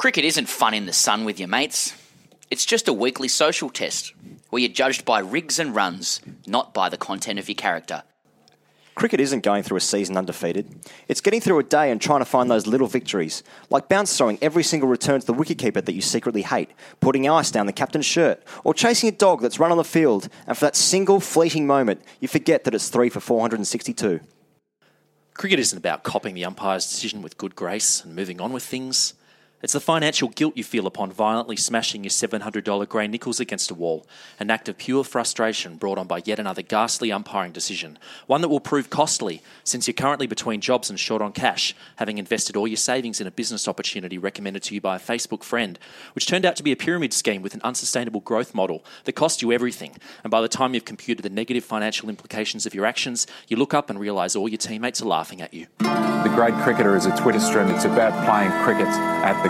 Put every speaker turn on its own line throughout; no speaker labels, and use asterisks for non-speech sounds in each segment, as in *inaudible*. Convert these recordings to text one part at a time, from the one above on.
Cricket isn't fun in the sun with your mates. It's just a weekly social test where you're judged by rigs and runs, not by the content of your character.
Cricket isn't going through a season undefeated. It's getting through a day and trying to find those little victories, like bounce throwing every single return to the wicketkeeper that you secretly hate, putting ice down the captain's shirt, or chasing a dog that's run on the field, and for that single fleeting moment, you forget that it's three for 462.
Cricket isn't about copying the umpire's decision with good grace and moving on with things. It's the financial guilt you feel upon violently smashing your $700 Gray-Nicolls against a wall, an act of pure frustration brought on by yet another ghastly umpiring decision, one that will prove costly since you're currently between jobs and short on cash, having invested all your savings in a business opportunity recommended to you by a Facebook friend, which turned out to be a pyramid scheme with an unsustainable growth model that cost you everything. And by the time you've computed the negative financial implications of your actions, you look up and realise all your teammates are laughing at you.
The Grade Cricketer is a Twitter stream. It's about playing cricket at the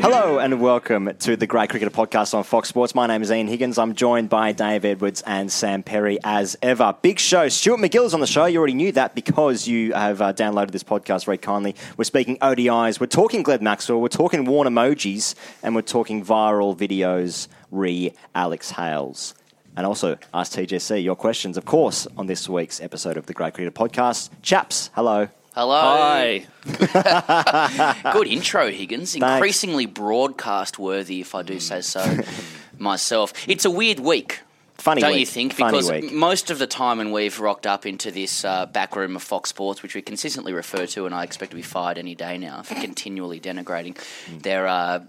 Hello and welcome to the Grade Cricketer Podcast on Fox Sports. My name is Ian Higgins. I'm joined by Dave Edwards and Sam Perry as ever. Big show. Stuart MacGill is on the show. You already knew that because you have uh, downloaded this podcast very kindly. We're speaking ODIs. We're talking Glenn Maxwell. We're talking worn emojis. And we're talking viral videos re Alex Hales. And also ask TJC your questions, of course, on this week's episode of the Grade Cricketer Podcast. Chaps, hello.
Hello.
Hi. *laughs*
Good intro, Higgins. Increasingly broadcast worthy, if I do say so *laughs* myself. It's a weird week.
Funny
don't
week.
you think?
Funny
Because
week.
most of the time when we've rocked up into this uh, back room of Fox Sports, which we consistently refer to, and I expect to be fired any day now for continually denigrating their, uh,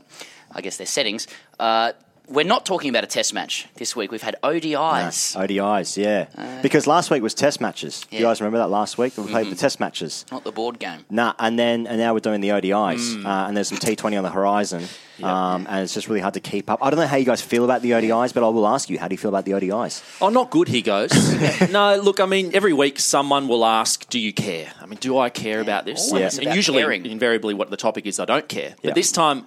I guess, their settings. Uh, we're not talking about a test match this week. We've had ODIs.
ODIs, yeah. because last week was test matches. You
Uh,
guys remember that last week? We played the test matches.
Not the board game.
Nah, and then and now we're doing the ODIs,
Mm.
uh, and there's some T20 on the horizon, *laughs* um, and it's just really hard to keep up. I don't know how you guys feel about the ODIs, but I will ask you, how do you feel about the ODIs?
Oh, not good, he goes. *laughs* *laughs* no, look, I mean, every week someone will ask, Do you care? I mean, do I care about this?
always
And
about
usually,
caring.
invariably, what the topic is, I don't care. But
Yeah.
this time,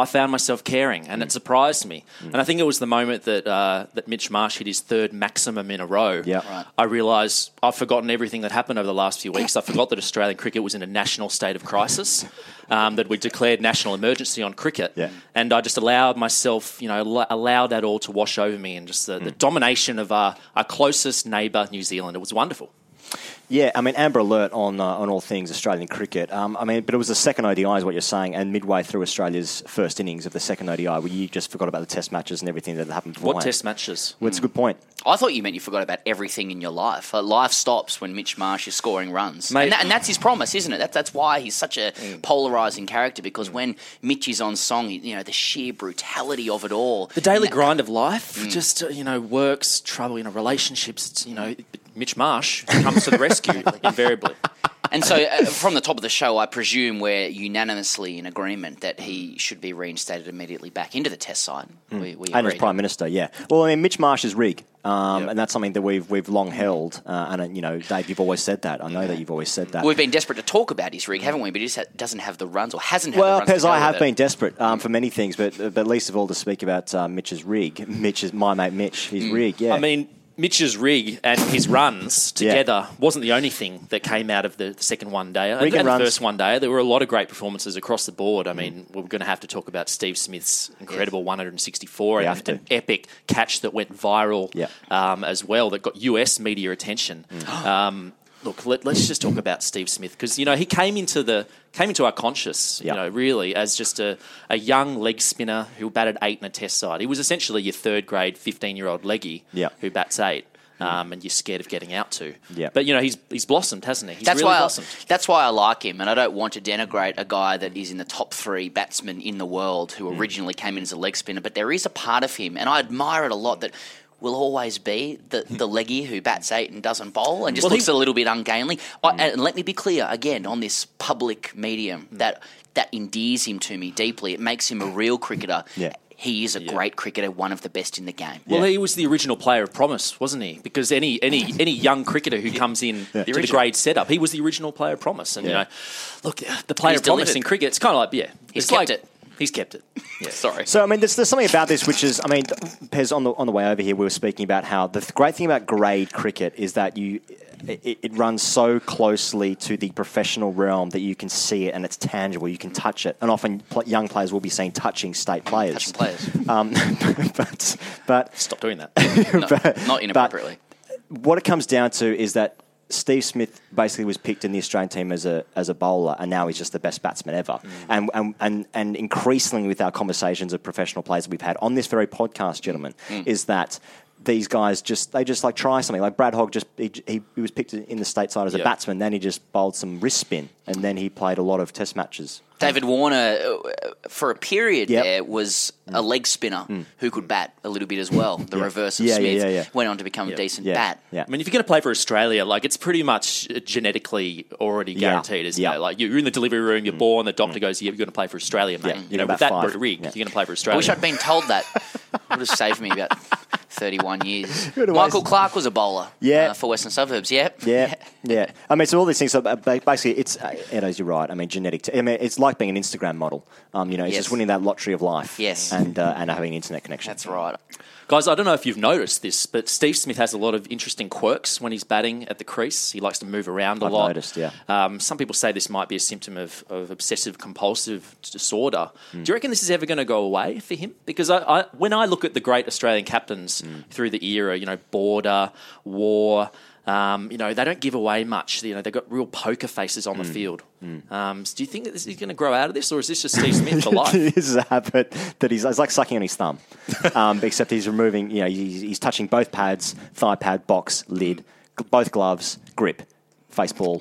I found myself caring, and it surprised me. And I think it was the moment that uh, that Mitch Marsh hit his third maximum in a row.
Yeah.
Right.
I realised I've forgotten everything that happened over the last few weeks. I forgot that Australian cricket was in a national state of crisis, *laughs* um, that we declared national emergency on cricket,
Yeah.
and I just allowed myself, you know, al- allowed that all to wash over me, and just the, the domination of our, our closest neighbour, New Zealand. It was wonderful.
Yeah, I mean, Amber Alert on uh, on all things Australian cricket. Um, I mean, but it was the second ODI, is what you're saying, and midway through Australia's first innings of the second ODI, where you just forgot about the test matches and everything that had happened before.
What test matches?
Well, it's a good point.
I thought you meant you forgot about everything in your life. Uh, life stops when Mitch Marsh is scoring runs,
Mate-
and, that, and that's his promise, isn't it? That's that's why he's such a polarizing character. Because when Mitch is on song, you know the sheer brutality of it all.
The daily
that-
grind of life, just uh, you know, works, trouble, you know, relationships. You know, Mitch Marsh comes to the rescue *laughs* invariably.
And so, uh, from the top of the show, I presume we're unanimously in agreement that he should be reinstated immediately back into the Test side. We, we
Hmm. And as. Prime Minister, yeah. Well, I mean, Mitch Marsh is rig, um,
Yep.
and that's something that we've we've long held. Uh, and uh, you know, Dave, you've always said that. I know that you've always said that.
We've been desperate to talk about his rig, haven't we? But he just ha- doesn't have the runs, or hasn't had
Well,
the runs.
Pez,
to go
I have
with it.
been desperate um, for many things, but but least of all to speak about uh, Mitch's rig. *laughs* Mitch is my mate Mitch. His rig, yeah.
I mean, Mitch's rig and his runs
Yeah.
together wasn't the only thing that came out of the second one day.
Rig and
and the first one day, there were a lot of great performances across the board. I mean, we're going to have to talk about Steve Smith's incredible 164
We
and an epic catch that went viral
Yeah.
um, as well that got US media attention. Um, look, let, us just talk about Steve Smith because you know he came into the came into our conscious,
Yeah.
you know, really as just a, a young leg spinner who batted eight in a Test side. He was essentially your third grade fifteen year old leggy
Yeah.
who bats eight. Um, and you're scared of getting out to.
Yeah.
But you know he's he's blossomed, hasn't he? He's
That's
really
why. I, that's why I like him, and I don't want to denigrate a guy that is in the top three batsmen in the world who
Mm.
originally came in as a leg spinner. But there is a part of him, and I admire it a lot that. Will always be the, hmm. the leggy who bats eight and doesn't bowl and just
Well,
looks
he-
a little bit ungainly. I, hmm. and let me be clear again on this public medium hmm. that that endears him to me deeply. It makes him a real cricketer. *laughs*
Yeah.
he is a great cricketer, one of the best in the game.
Well, he was the original player of promise, wasn't he? Because any any *laughs* any young cricketer who comes in to the
original.
grade setup, he was the original player of promise. And you know, look, the player
He's
of promise
delivered.
in cricket, it's kind of like yeah,
He's
it's
kept
like,
it.
He's kept it. *laughs* Yeah.
Sorry.
So I mean, there's, there's something about this which is, I mean, Pez on the on the way over here, we were speaking about how the th- great thing about grade cricket is that you. It, it runs so closely to the professional realm that you can see it and it's tangible. You can touch it, and often pl- young players will be seen touching state players.
Touching players. *laughs*
Um, *laughs* but but
Stop doing that.
No, not inappropriately.
what it comes down to is that Steve Smith basically was picked in the Australian team as a as a bowler, and now he's just the best batsman ever. Mm. And, and and and increasingly with our conversations of professional players that we've had on this very podcast, gentlemen, mm. is that. These guys just they just like try something like Brad Hogg just he, he, he was picked in the stateside as a
Yeah.
batsman then he just bowled some wrist spin and then he played a lot of test matches
David Warner, uh, for a period
Yep.
there, was a leg spinner mm. who could bat a little bit as well. The reverse of
Yeah, yeah,
Smith
yeah, yeah.
went on to become a decent
yeah
bat.
yeah
I mean, if you're going to play for Australia, like it's pretty much uh, genetically already
Yeah.
guaranteed, isn't
Yeah.
it? Like you're in the delivery room, you're mm. born, the doctor mm. goes, "Yeah, you're going to play for Australia, mate."
Yeah,
You know, with that
five.
rig,
Yeah.
you're going to play for Australia.
I
Australia.
wish I'd been told that. Would have saved me about 31 years. Michael Clarke was a bowler
Yeah.
uh, for Western Suburbs. Yep.
Yeah, *laughs* yeah. I mean, so all these things. So ba- ba- basically, it's uh, Edo's. You're right. I mean, genetic. T- I mean, it's like being an Instagram model. Um, you know, it's
Yes.
just winning that lottery of life.
Yes.
and uh, and having an internet connection.
That's right.
Guys, I don't know if you've noticed this, but Steve Smith has a lot of interesting quirks when he's batting at the crease. He likes to move around a
I've
lot.
noticed, yeah.
Um, some people say this might be a symptom of, of obsessive compulsive disorder.
Hmm.
Do you reckon this is ever going to go away for him? Because I, I, when I look at the great Australian captains
Hmm.
through the era, you know, Border, Waugh, um, you know, they don't give away much. You know, they've got real poker faces on
Hmm.
the field. Um, so do you think that this is going to grow out of this, or is this just Steve Smith for *laughs* life?
this is a habit that he's. It's like sucking on his thumb, um, *laughs* except he's removing. You know, he's, he's touching both pads, thigh pad, box, lid, g- both gloves, grip, face ball.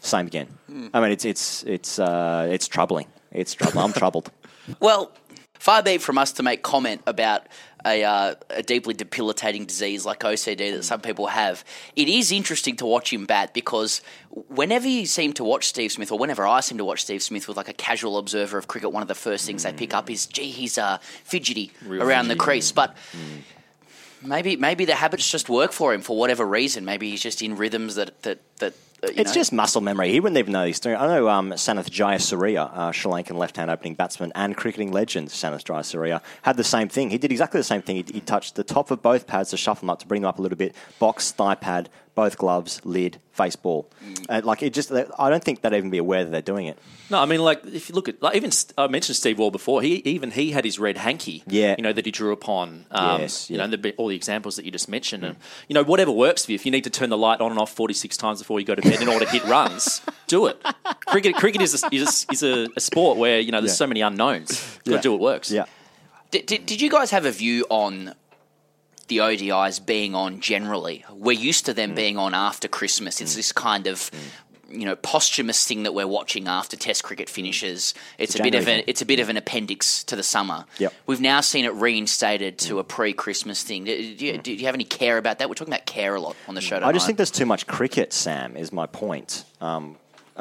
Same again. I mean, it's it's it's uh, it's troubling. It's troubling. I'm troubled. *laughs*
Well, far be it from us to make comment about a, uh, a deeply debilitating disease like OCD that some people have. It is interesting to watch him bat because whenever you seem to watch Steve Smith, or whenever I seem to watch Steve Smith with like a casual observer of cricket, one of the first things they pick up is, gee, he's uh, fidgety around the crease. But maybe maybe the habits just work for him for whatever reason. Maybe he's just in rhythms that that that. Uh,
It's
know.
just muscle memory. He wouldn't even know he's doing. I know um, Sanath Jayasuriya, uh, Sri Lankan left-hand opening batsman and cricketing legend Sanath Jayasuriya, had the same thing. He did exactly the same thing. He, he touched the top of both pads to shuffle them up to bring them up a little bit. Box, thigh pad, both gloves, lid, face ball.
Mm.
Uh, like it just. I don't think they'd even be aware that they're doing it.
No, I mean, like if you look at, like even St- I mentioned Steve Waugh before. He even he had his red hanky,
Yeah.
you know, that he drew upon. Um,
Yes,
you
yeah.
know, the, all the examples that you just mentioned, and you know, whatever works for you. If you need to turn the light on and off forty six times before you go to bed in order to hit runs, *laughs* do it. Cricket, cricket is a, is, a, is a, a sport where you know there's
Yeah.
so many unknowns. Got to
Yeah.
do what works.
Yeah.
Did, did, did you guys have a view on the ODIs being on generally? We're used to them
Mm.
being on after Christmas. It's this kind of you know posthumous thing that we're watching after Test cricket finishes. It's
It's
a bit of an it's a bit of an appendix to the summer.
Yep. Mm.
We've now seen it reinstated to a pre-Christmas thing. Do, do, you, do you have any care about that? We're talking about care a lot on the show tonight.
I just think there's too much cricket. Sam is my point. Um,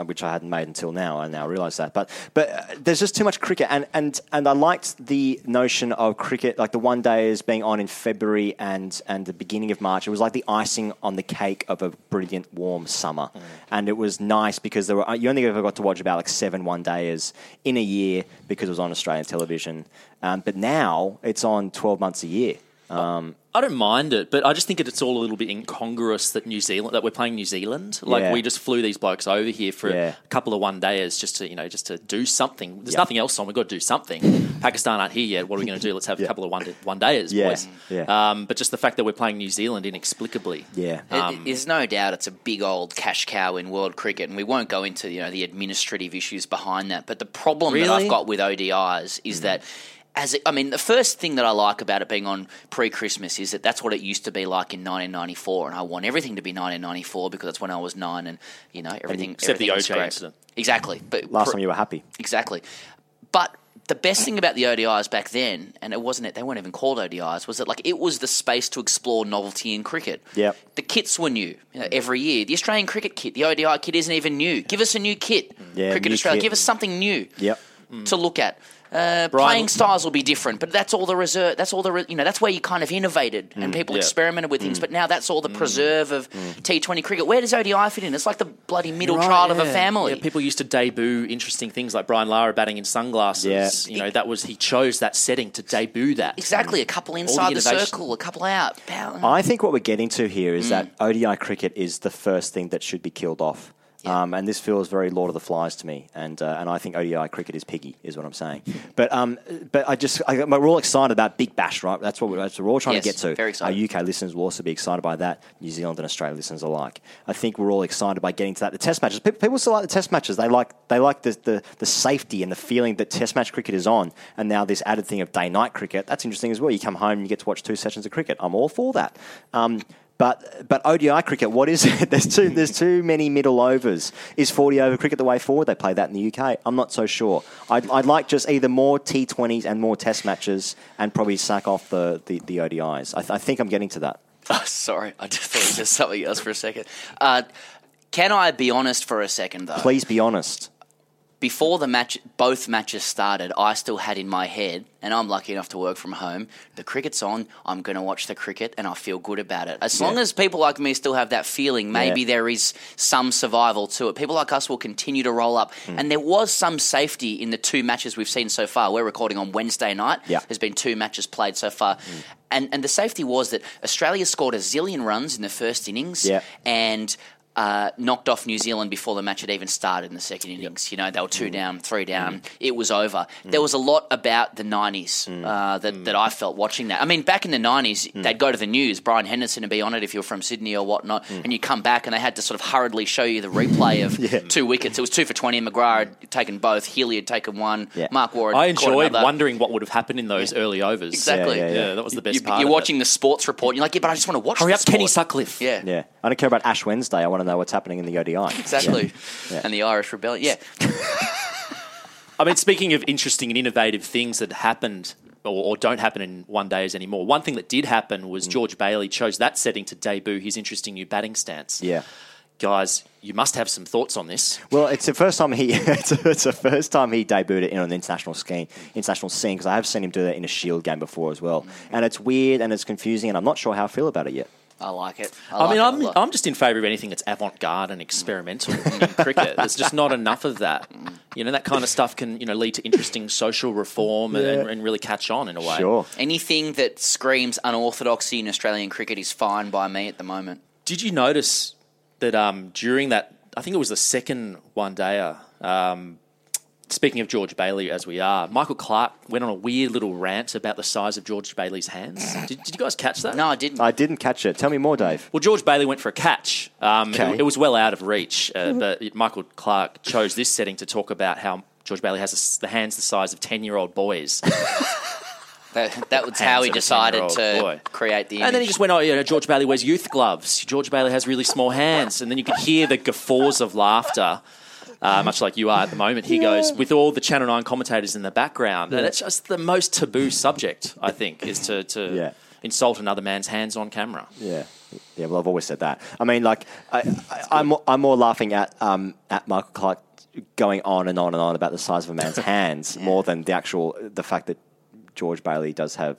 which I hadn't made until now. I now realise that, but but uh, there's just too much cricket, and, and and I liked the notion of cricket, like the one days being on in February and and the beginning of March. It was like the icing on the cake of a brilliant warm summer, and it was nice because there were you only ever got to watch about like seven one days in a year because it was on Australian television, um, but now it's on twelve months a year. Um,
I don't mind it, but I just think it's all a little bit incongruous that New Zealand that we're playing New Zealand. Like
Yeah.
we just flew these blokes over here for
Yeah.
a couple of one days just to you know just to do something. There's
Yeah.
nothing else on. We've got to do something. *laughs* Pakistan aren't here yet. What are we going to do? Let's have a couple of one one days,
Yeah.
boys.
Yeah.
Um, but just the fact that we're playing New Zealand inexplicably.
yeah,
It-
Um,
there's no doubt it's a big old cash cow in world cricket, and we won't go into you know the administrative issues behind that. But the problem that
Really?
I've got with ODIs is that. As it, I mean, the first thing that I like about it being on pre-Christmas is that that's what it used to be like in 1994, and I want everything to be 1994 because that's when I was nine, and you know everything.
Except the
everything was
OJ
great.
incident.
Exactly, but
last
pre-
time you were happy.
Exactly. But the best thing about the ODIs back then, and it wasn't it, they weren't even called ODIs, was that like it was the space to explore novelty in cricket.
Yep.
The kits were new you know, every year. The Australian cricket kit, the ODI kit isn't even new. Give us a new kit. Mm.
Yeah,
cricket
new
Australia,
kit.
give us something new
Yep.
to look at. Uh, playing styles will be different, but that's all the reserve. That's all the re- you know. That's where you kind of innovated and people
yeah.
experimented with things. But now that's all the preserve of T20 cricket. Where does ODI fit in? It's like the bloody middle
Right,
child of a family.
Yeah, people used to debut interesting things like Brian Lara batting in sunglasses.
Yeah.
You know, that was he chose that setting to debut that.
Exactly, a couple inside the,
innovation.
circle, a couple out. Pow.
I think what we're getting to here is Mm. that ODI cricket is the first thing that should be killed off. Um, and this feels very Lord of the Flies to me, and uh, and I think ODI cricket is piggy, is what I'm saying. But um, but I just I, we're all excited about Big Bash, right? That's what we're, that's what we're all trying
Yes,
to get to.
very excited.
Our UK listeners will also be excited by that. New Zealand and Australia listeners alike. I think we're all excited by getting to that. The Test matches, people, people still like the Test matches. They like they like the, the the safety and the feeling that Test match cricket is on, and now this added thing of day night cricket. That's interesting as well. You come home and you get to watch two sessions of cricket. I'm all for that. Um, but but ODI cricket, what is *laughs* it? There's too there's *laughs* too many middle overs. Is 40 over cricket the way forward? They play that in the UK. I'm not so sure. I'd, I'd like just either more T20s and more Test matches, and probably sack off the the, the ODIs. I, th- I think I'm getting to that. *laughs*
Oh, sorry, I just thought it was just something else for a second. Uh, can I be honest for a second though?
Please be honest.
Before the match, both matches started, I still had in my head, and I'm lucky enough to work from home. The cricket's on. I'm going to watch the cricket, and I feel good about it. As long as people like me still have that feeling, maybe
Yeah.
there is some survival to it. People like us will continue to roll up,
Hmm.
and there was some safety in the two matches we've seen so far. We're recording on Wednesday night.
Yeah.
There's been two matches played so far. And, and the safety was that Australia scored a zillion runs in the first innings,
Yeah.
and uh, knocked off New Zealand before the match had even started in the second innings. You know, they were two
Mm.
down, three down. It was over. There was a lot about the 90s
Mm.
uh, that, that I felt watching that. I mean, back in the 90s,
Mm.
they'd go to the news, Brian Henderson would be on it if you're from Sydney or whatnot, and you come back and they had to sort of hurriedly show you the replay of *laughs* two wickets. It was two for 20, and McGrath had taken both. Healy had taken one.
Yeah.
Mark Warren.
I enjoyed wondering what would have happened in those early overs.
Exactly.
Yeah, yeah,
Yeah, that was the best
You,
part.
you're
of it.
watching the sports report, and you're like, yeah, but I just want to watch
Hurry up, Kenny
sport."
Sutcliffe.
Yeah.
Yeah, I don't care about Ash Wednesday. I want to know what's happening in the ODI. *laughs*
Exactly.
Yeah.
And the Irish Rebellion. Yeah. *laughs*
I mean, speaking of interesting and innovative things that happened or, or don't happen in one days anymore, one thing that did happen
Mm.
was George Bailey chose that setting to debut his interesting new batting stance.
Yeah.
Guys, you must have some thoughts on this.
Well, it's the first time he *laughs* it's, it's the first time he debuted it in an international scheme, international scene because I have seen him do that in a Shield game before as well, and it's weird and it's confusing, and I'm not sure how I feel about it yet.
I like it. I,
I,
like
mean,
it a
I'm. I'm just in favour of anything that's avant garde and experimental in cricket. There's just not enough of that. You know, that kind of stuff can you know lead to interesting social reform and, and, and really catch on in a way.
Sure.
Anything that screams unorthodoxy in Australian cricket is fine by me at the moment.
Did you notice that um, during that, I think it was the second one dayer, um, speaking of George Bailey as we are, Michael Clarke went on a weird little rant about the size of George Bailey's hands. *sighs* Did, did you guys catch that?
No, I didn't.
I didn't catch it. Tell me more, Dave.
Well, George Bailey went for a catch. Um,
Okay.
it, it was well out of reach, uh, but Michael Clarke chose this setting to talk about how George Bailey has a s the hands the size of 10 year old boys. *laughs*
that, that was how he decided to
boy.
create the image.
And then he just went, oh, you know, George Bailey wears youth gloves. George Bailey has really small hands. And then you could hear the guffaws of laughter, uh, much like you are at the moment. He goes, with all the Channel 9 commentators in the background. And it's just the most taboo subject, I think, is to, to
Yeah.
insult another man's hands on camera.
Yeah, yeah. Well, I've always said that. I mean, like, I, I, I'm more- I'm more laughing at um, at Michael Clarke going on and on and on about the size of a man's *laughs* hands more than the actual the fact that George Bailey does have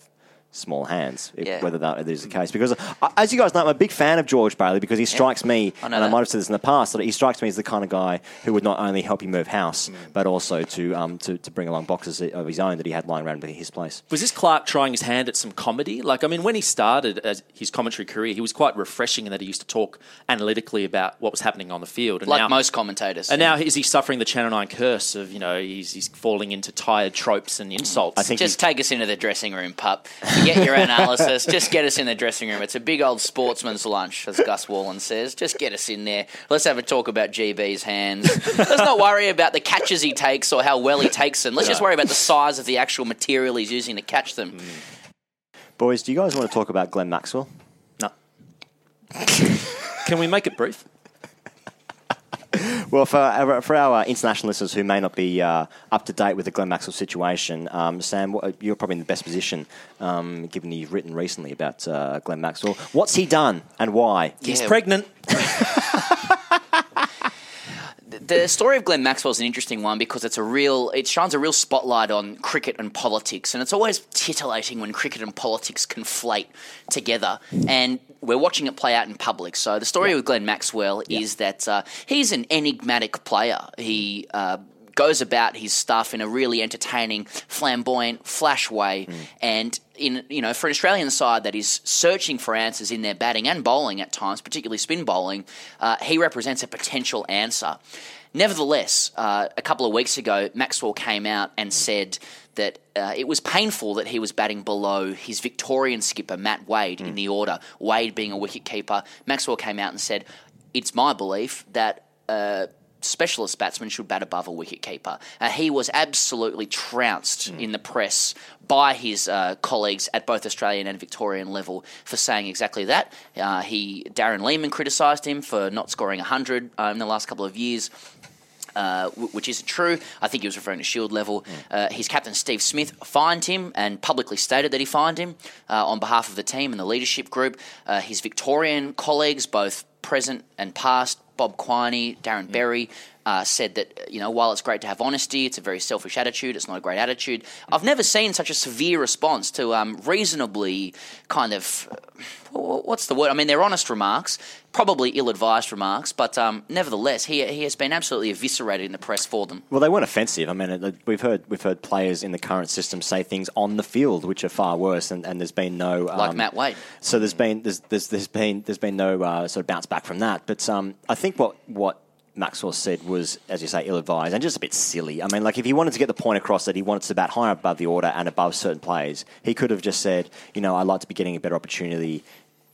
small hands, if,
Yeah.
whether that is the case. Because, uh, as you guys know, I'm a big fan of George Bailey because he strikes me,
I
and
know
I might have said this in the past, that he strikes me as the kind of guy who would not only help you move house, but also to, um, to to bring along boxes of his own that he had lying around his place.
Was this Clarke trying his hand at some comedy? Like, I mean, when he started as his commentary career, he was quite refreshing in that he used to talk analytically about what was happening on the field. And
like
now,
most commentators.
And now is he suffering the Channel 9 curse of, you know, he's, he's falling into tired tropes and insults?
I think
just take us into the dressing room, pup. *laughs* Forget your analysis. Just get us in the dressing room. It's a big old sportsman's lunch, as Gus Wallen says. Just get us in there. Let's have a talk about GB's hands. Let's not worry about the catches he takes or how well he takes them. Let's just worry about the size of the actual material he's using to catch them. Hmm.
Boys, do you guys want to talk about Glenn Maxwell?
No. Can we make it brief? *laughs*
Well, for our, for our uh, international listeners who may not be uh, up to date with the Glenn Maxwell situation, um, Sam, you're probably in the best position, um, given you've written recently about uh, Glenn Maxwell. What's he done and why?
He's pregnant. *laughs*
the story of Glenn Maxwell is an interesting one because it's a real it shines a real spotlight on cricket and politics and it's always titillating when cricket and politics conflate together. And we're watching it play out in public. So the story with Glenn Maxwell is that uh, he's an enigmatic player. He uh, goes about his stuff in a really entertaining flamboyant flash way and in you know for an Australian side that is searching for answers in their batting and bowling at times particularly spin bowling uh, he represents a potential answer Nevertheless, uh, a couple of weeks ago, Maxwell came out and said that uh, it was painful that he was batting below his Victorian skipper, Matt Wade, in the order. Wade being a wicketkeeper. Maxwell came out and said, It's my belief that. Specialist batsman should bat above a wicketkeeper. Uh, he was absolutely trounced in the press by his uh, colleagues at both Australian and Victorian level for saying exactly that. Uh, he Darren Lehmann criticised him for not scoring 100 uh, in the last couple of years uh, which isn't true. I think he was referring to Shield level. Uh, his captain Steve Smith fined him and publicly stated that he fined him uh, on behalf of the team and the leadership group. Uh, his Victorian colleagues, both present and past, Bob Quiney, Darren Berry. Uh, said that you know while it's great to have honesty, it's a very selfish attitude. It's not a great attitude. I've never seen such a severe response to um, reasonably kind of what's the word? I mean, they're honest remarks, probably ill-advised remarks, but um, nevertheless, he he has been absolutely eviscerated in the press for them.
Well, they weren't offensive. I mean, it- we've heard we've heard players in the current system say things on the field which are far worse, and, and there's been no
Like
um,
Matt Wade.
So there's been there's there's, there's been there's been no uh, sort of bounce back from that. But um, I think what what Maxwell said was, as you say, ill-advised and just a bit silly. I mean, like if he wanted to get the point across that he wanted to bat higher above the order and above certain players, he could have just said, you know, I'd like to be getting a better opportunity.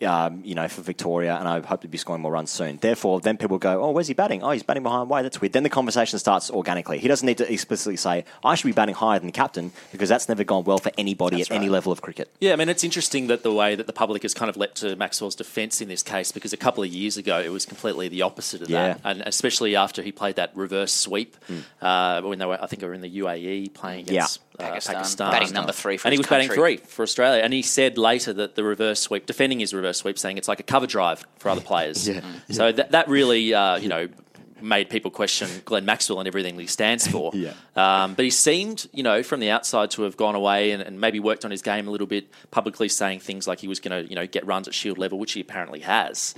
Um, you know, for Victoria, and I hope to be scoring more runs soon. Therefore, then people go, "Oh, where's he batting? Oh, he's batting behind Wade. That's weird." Then the conversation starts organically. He doesn't need to explicitly say, "I should be batting higher than the captain," because that's never gone well for anybody at any level of cricket.
Yeah, I mean, it's interesting that the way that the public has kind of leapt to Maxwell's defence in this case, because a couple of years ago it was completely the opposite of that, and especially after he played that reverse sweep uh, when they were, I think, they were in the UAE playing against uh,
Pakistan.
Pakistan,
Batting number three for
and he
his
was batting three for Australia. And he said later that the reverse sweep, defending his reverse sweep, saying it's like a cover drive for other players. *laughs*
Yeah.
So that that really, uh, you know. Made people question Glenn Maxwell and everything he stands for. *laughs*
Yeah.
Um, but he seemed, you know, from the outside to have gone away and, and maybe worked on his game a little bit, publicly saying things like he was going to, you know, get runs at Shield level, which he apparently has.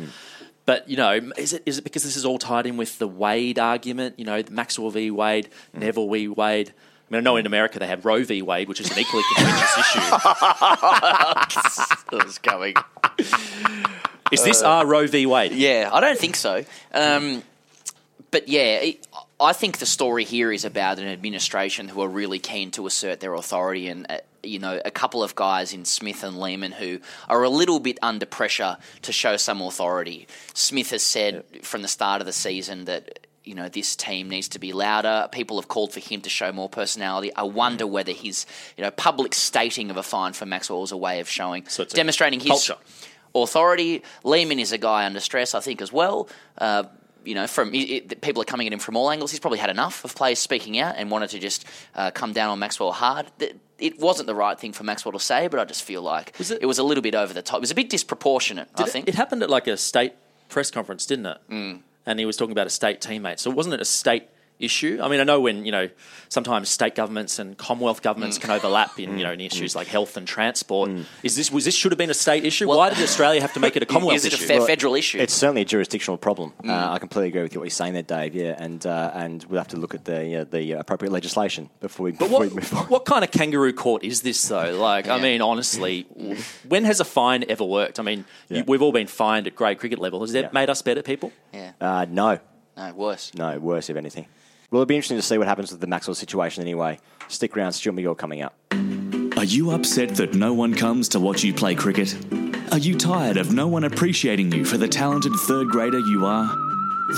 But you know, is it is it because this is all tied in with the Wade argument? You know, Maxwell v Wade, Nevill v Wade. I mean, I know in America they have Roe v Wade, which is an equally contentious *laughs* issue.
It's going.
Is this our Roe v Wade?
Yeah, I don't think so. Um, but yeah, it, I think the story here is about an administration who are really keen to assert their authority, and uh, you know, a couple of guys in Smith and Lehmann who are a little bit under pressure to show some authority. Smith has said from the start of the season that. You know, this team needs to be louder. People have called for him to show more personality. I wonder whether his, you know, public stating of a fine for Maxwell is a way of showing,
So
demonstrating his
culture.
authority. Lehmann is a guy under stress, I think, as well. Uh, you know, from it, people are coming at him from all angles. He's probably had enough of players speaking out and wanted to just uh, come down on Maxwell hard. It wasn't the right thing for Maxwell to say, but I just feel like
Was it-
it, was a little bit over the top. It was a bit disproportionate. I
Did it-
think.
it, happened at like a state press conference, didn't it? Mm. And he was talking about a state teammate. So it wasn't a state issue? I mean, I know when you know sometimes state governments and Commonwealth governments
Mm.
can overlap in you know in issues like health and transport. Is this was this should have been a state issue? Why did Australia have to make it a *laughs* Commonwealth
is it a fe- federal issue?
It's certainly a jurisdictional problem.
Mm.
Uh, I completely agree with what you're saying there, Dave. Yeah, and uh, and we'll have to look at the uh, the appropriate legislation before we,
But
before
what,
we move forward.
what kind of kangaroo court is this, though? Like, I mean, honestly, when has a fine ever worked? I mean,
Yeah.
you, we've all been fined at grade cricket level. Has that
Yeah.
made us better people?
yeah,
Uh, no,
no, worse.
no, worse if anything. Well, it'll be interesting to see what happens with the Maxwell situation anyway. Stick around, Stuart MacGill coming up.
Are you upset that no one comes to watch you play cricket? Are you tired of no one appreciating you for the talented third grader you are?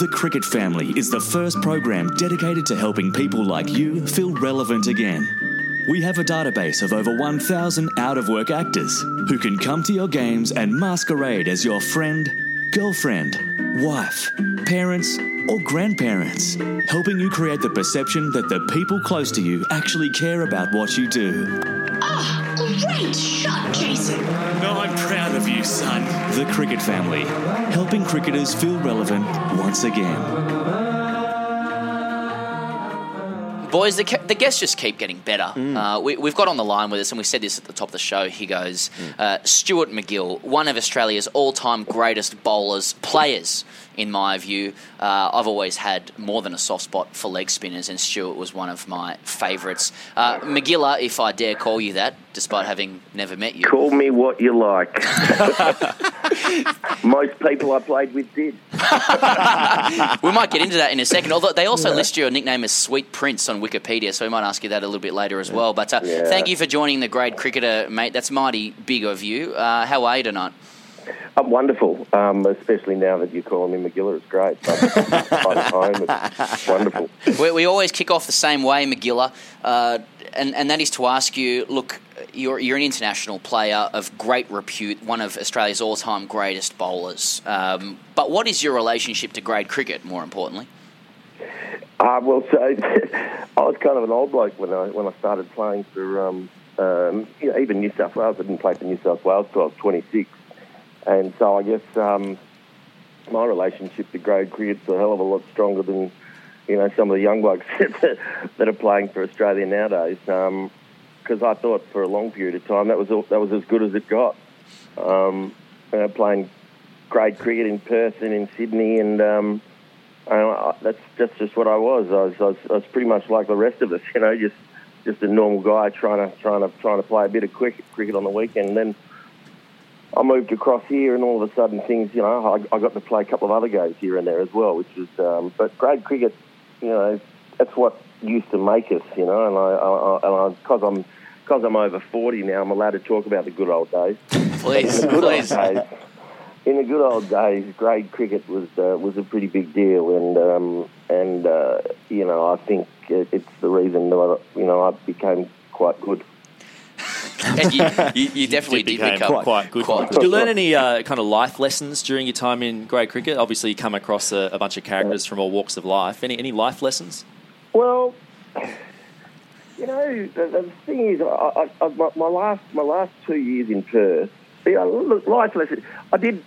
The Cricket Family is the first program dedicated to helping people like you feel relevant again. We have a database of over 1,000 out of work actors who can come to your games and masquerade as your friend, girlfriend, wife, parents, or grandparents, helping you create the perception that the people close to you actually care about what you do.
Oh, great shot, Jason.
No, I'm proud of you, son. The Cricket Family, helping cricketers feel relevant once again.
Boys, the, the guests just keep getting better. Uh, we, we've got on the line with us, and we said this at the top of the show. He goes, uh, Stuart MacGill, one of Australia's all-time greatest bowlers, players, in my view. Uh, I've always had more than a soft spot for leg spinners, and Stuart was one of my favourites. Uh, McGilla, if I dare call you that, despite having never met you.
Call me what you like. *laughs* Most people I played with did. *laughs*
we might get into that in a second. Although they also list your nickname as Sweet Prince on Wikipedia, so we might ask you that a little bit later as well. But uh,
Yeah.
thank you for joining the grade cricketer, mate. That's mighty big of you. Uh, how are you tonight?
I'm wonderful, um, especially now that you're calling me McGilla. It's great. I'm at home. It's wonderful.
We, we always kick off the same way, McGilla, uh, and, and that is to ask you look, you're, you're an international player of great repute, one of Australia's all time greatest bowlers. Um, but what is your relationship to grade cricket, more importantly?
Uh, well, so *laughs* I was kind of an old bloke when I when I started playing for um, um, you know, even New South Wales. I didn't play for New South Wales till I was 26, and so I guess um, my relationship to grade cricket's a hell of a lot stronger than you know some of the young blokes *laughs* that are playing for Australia nowadays. Because I thought for a long period of time that was that was as good as it got. Um, you know, playing grade cricket in Perth and in Sydney and. Um, I, that's that's just what I was. I was, I was. I was pretty much like the rest of us, *laughs* you know, just just a normal guy trying to trying to trying to play a bit of cricket cricket on the weekend. And then I moved across here, and all of a sudden things, you know, I, I got to play a couple of other games here and there as well, which was. Um, but grade cricket, you know, that's what used to make us, you know. And I, I, I because I'm because I'm over forty now, I'm allowed to talk about the good old days.
Please,
In the good old
please.
days, in the good old days, grade cricket was uh, was a pretty big deal, and um, and uh, you know I think it, it's the reason that I, you know I became quite good. *laughs*
And you, you, you definitely
did
did,
become
become
quite good.
Quite
Did you learn any uh, kind of life lessons during your time in grade cricket? Obviously, you come across a, a bunch of characters from all walks of life. Any any life lessons?
Well, you know the, the thing is, I, I, I, my, my last my last two years in Perth, you know, look, life lessons. I did.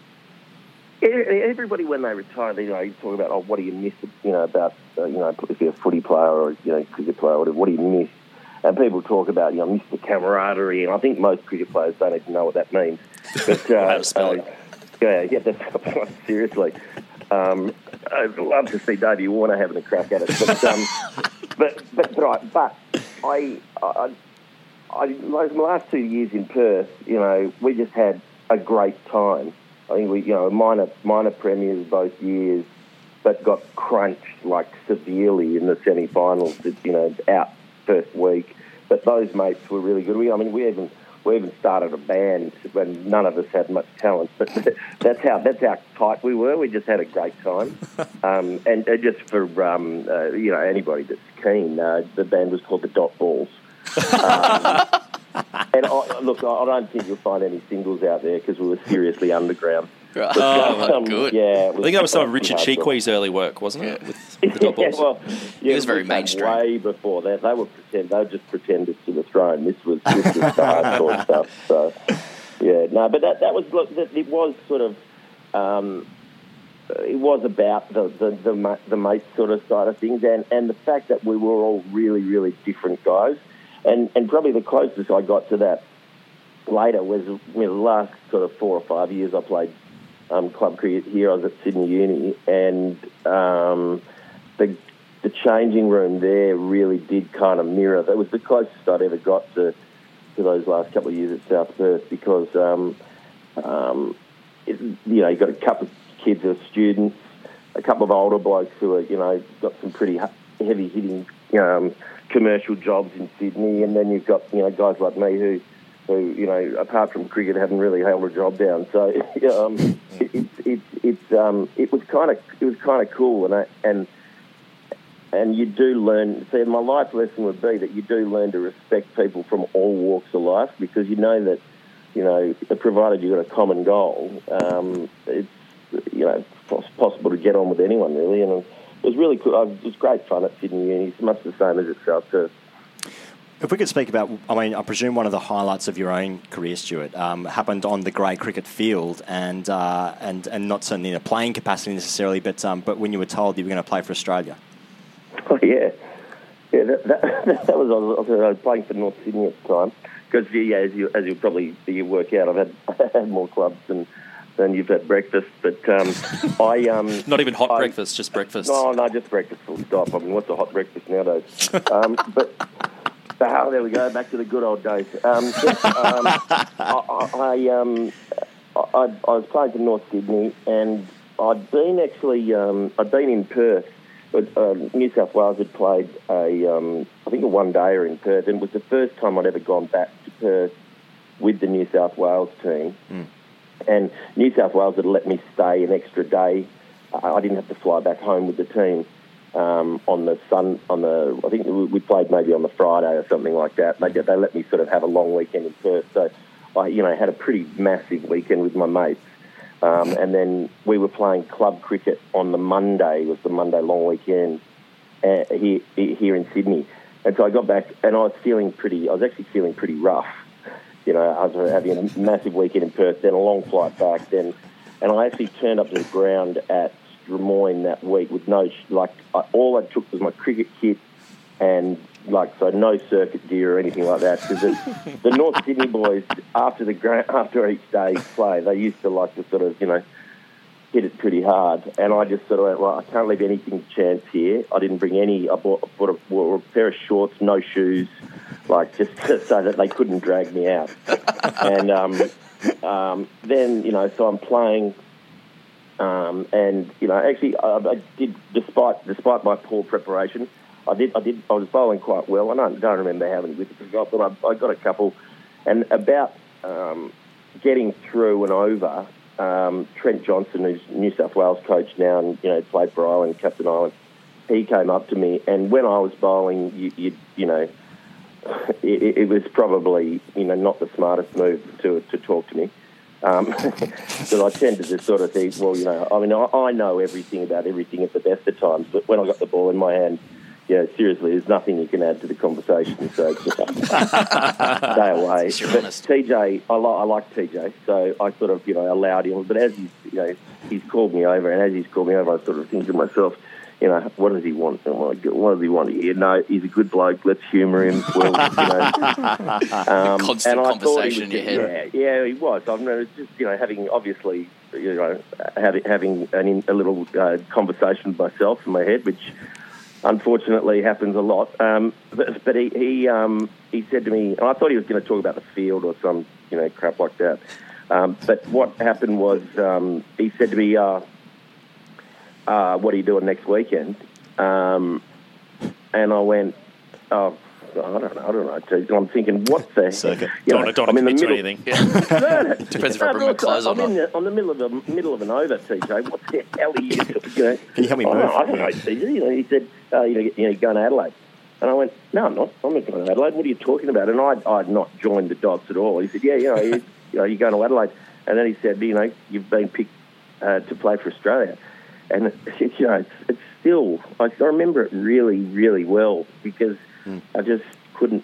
e- Everybody, when they retire, they, you know, you talk about, oh, what do you miss? You know, about uh, you know, if you're a footy player or you know, cricket player, or whatever, what do you miss? And people talk about, you know, miss the camaraderie, and I think most cricket players don't even know what that means. But *laughs* uh,
How to spell
uh, yeah, yeah, that's *laughs* seriously. Um, I'd love to see Davey Warner having a crack at it, but um, *laughs* but but right, but I, I, I, like my last two years in Perth, you know, we just had a great time. I think we, you know, minor minor premiers both years, but got crunched like severely in the semi-finals. You know, out first week, but those mates were really good. We, I mean, we even we even started a band when none of us had much talent, but *laughs* that's how that's how tight we were. We just had a great time, *laughs* um, and, and just for um, uh, you know anybody that's keen, uh, the band was called the Dot Balls. *laughs* Um, and I, look, I I don't think you'll find any singles out there because we were seriously underground.
Right.
Oh, *laughs*
um,
good.
Yeah,
I think that was some of Richard
hardcore.
Cheekwee's early work, wasn't it? With, with *laughs* the dot
yeah,
balls.
well, yeah,
was very
this came
mainstream.
Way before that, they were pretend. They were just pretenders to the throne. This was just this was the hardcore stuff. So, yeah, no, but that that was look, that it was sort of. Um, it was about the the, the the mate sort of side of things, and, and the fact that we were all really really different guys, and and probably the closest I got to that later was you know, the last sort of four or five years I played um, club cricket here. I was at Sydney Uni, and um, the the changing room there really did kind of mirror. That was the closest I'd ever got to to those last couple of years at South Perth because um, um, it, you know you got a couple of kids who are students, a couple of older blokes who are you know got some pretty heavy hitting um, commercial jobs in Sydney, and then you've got you know guys like me who who you know apart from cricket haven't really held a job down. So *laughs* um, it, it's it's it's um, it was kind of it was kind of cool, and I, and and you do learn. See, my life lesson would be that you do learn to respect people from all walks of life because you know that you know provided you've got a common goal, um, it's you know pos- possible to get on with anyone really, and it was really cool. It was great fun at Sydney Uni. It's much the same as South Perth.
If we could speak about, I mean, I presume one of the highlights of your own career, Stuart, um, happened on the grey cricket field, and uh, and and not certainly in a playing capacity necessarily, but um, but when you were told you were going to play for Australia. *laughs*
Oh yeah, Yeah, that, that, *laughs* that was I was, I was playing for North Sydney at the time because yeah, as you as you probably you work out, I've had, *laughs* had more clubs than than you've had breakfast. But um, I um,
Not even hot
I-
breakfast, just breakfast.
No, no, just breakfast full stop. I mean, what's a hot breakfast nowadays? um, but ah, there we go, back to the good old days. Um, just, um, *laughs* I, I, um, I, I was playing for North Sydney, and I'd been actually, um, I'd been in Perth. But, um, New South Wales had played a, um, I think a one dayer in Perth, and it was the first time I'd ever gone back to Perth with the New South Wales team and New South Wales had let me stay an extra day. I didn't have to fly back home with the team um, on the sun on the. I think we played maybe on the Friday or something like that. They they let me sort of have a long weekend in Perth, so I you know had a pretty massive weekend with my mates. Um, and then we were playing club cricket on the Monday. It was the Monday long weekend uh, here here in Sydney. And so I got back, and I was feeling pretty. I was actually feeling pretty rough you know, was having a massive weekend in Perth, then a long flight back, then, and I actually turned up to the ground at Drummoyne that week with no, like, I, all I took was my cricket kit and, like, so no circuit gear or anything like that. Because the, *laughs* the North Sydney boys, after the after each day's play, they used to like to sort of, you know, hit it pretty hard. And I just sort of went, well, I can't leave anything to chance here. I didn't bring any. I bought, I bought a, a pair of shorts, no shoes, like just *laughs* so that they couldn't drag me out. and um, um, then, you know, so I'm playing. Um, and you know, actually, I, I did, despite despite my poor preparation, I did, I did, I was bowling quite well. I don't, don't remember how many wickets I got, but I, I got a couple. And about um, getting through and over, um, Trent Johnson, who's New South Wales coach now, and you know played for Ireland, Captain Ireland, he came up to me, and when I was bowling, you, you, you know, *laughs* it, it was probably you know not the smartest move to to talk to me. Um, *laughs* because I tend to just sort of think, well, you know, I mean, I, I know everything about everything at the best of times, but when I got the ball in my hand, you know, seriously, there's nothing you can add to the conversation. So just *laughs* stay away. But
honest.
TJ, I, li- I like TJ, so I sort of, you know, allowed him. But as he's, you know, he's called me over, and as he's called me over, I sort of think to myself, you know, what does he want? Oh What does he want here? No, he's a good bloke. Let's humour him. *laughs* We'll, you know, um,
Constant
and
conversation
he
in your head.
Yeah, yeah, he was. I've noticed just you know having obviously you know having having an, a little uh, conversation with myself in my head, which unfortunately happens a lot. Um, but but he he, um, he said to me, and I thought he was going to talk about the field or some you know crap like that. Um, but what happened was um, he said to me, uh, uh, "What are you doing next weekend?" Um, and I went, "Oh." I don't know. I don't know. So I'm thinking, what the *laughs*
Circuit.
You
Don't,
know,
don't
I'm in the
commit to
middle-
anything. *laughs*
no, no. *laughs*
Depends if
no,
I bring my
look,
clothes or
I'm
not.
in the, on the middle of a middle of an over, TJ. What the hell are you? you know?
Can you help me
"Oh,
move?"
I don't know, TJ. You know, he said, uh, you know, you know, you're going to Adelaide. And I went, no, I'm not. I'm not going to Adelaide. What are you talking about? And I'd, I'd not joined the dots at all. He said, yeah, you know, you, you know, you're going to Adelaide. And then he said, you know, you've been picked uh, to play for Australia. And, it's, you know, it's, it's still, I still remember it really, really well because I just couldn't,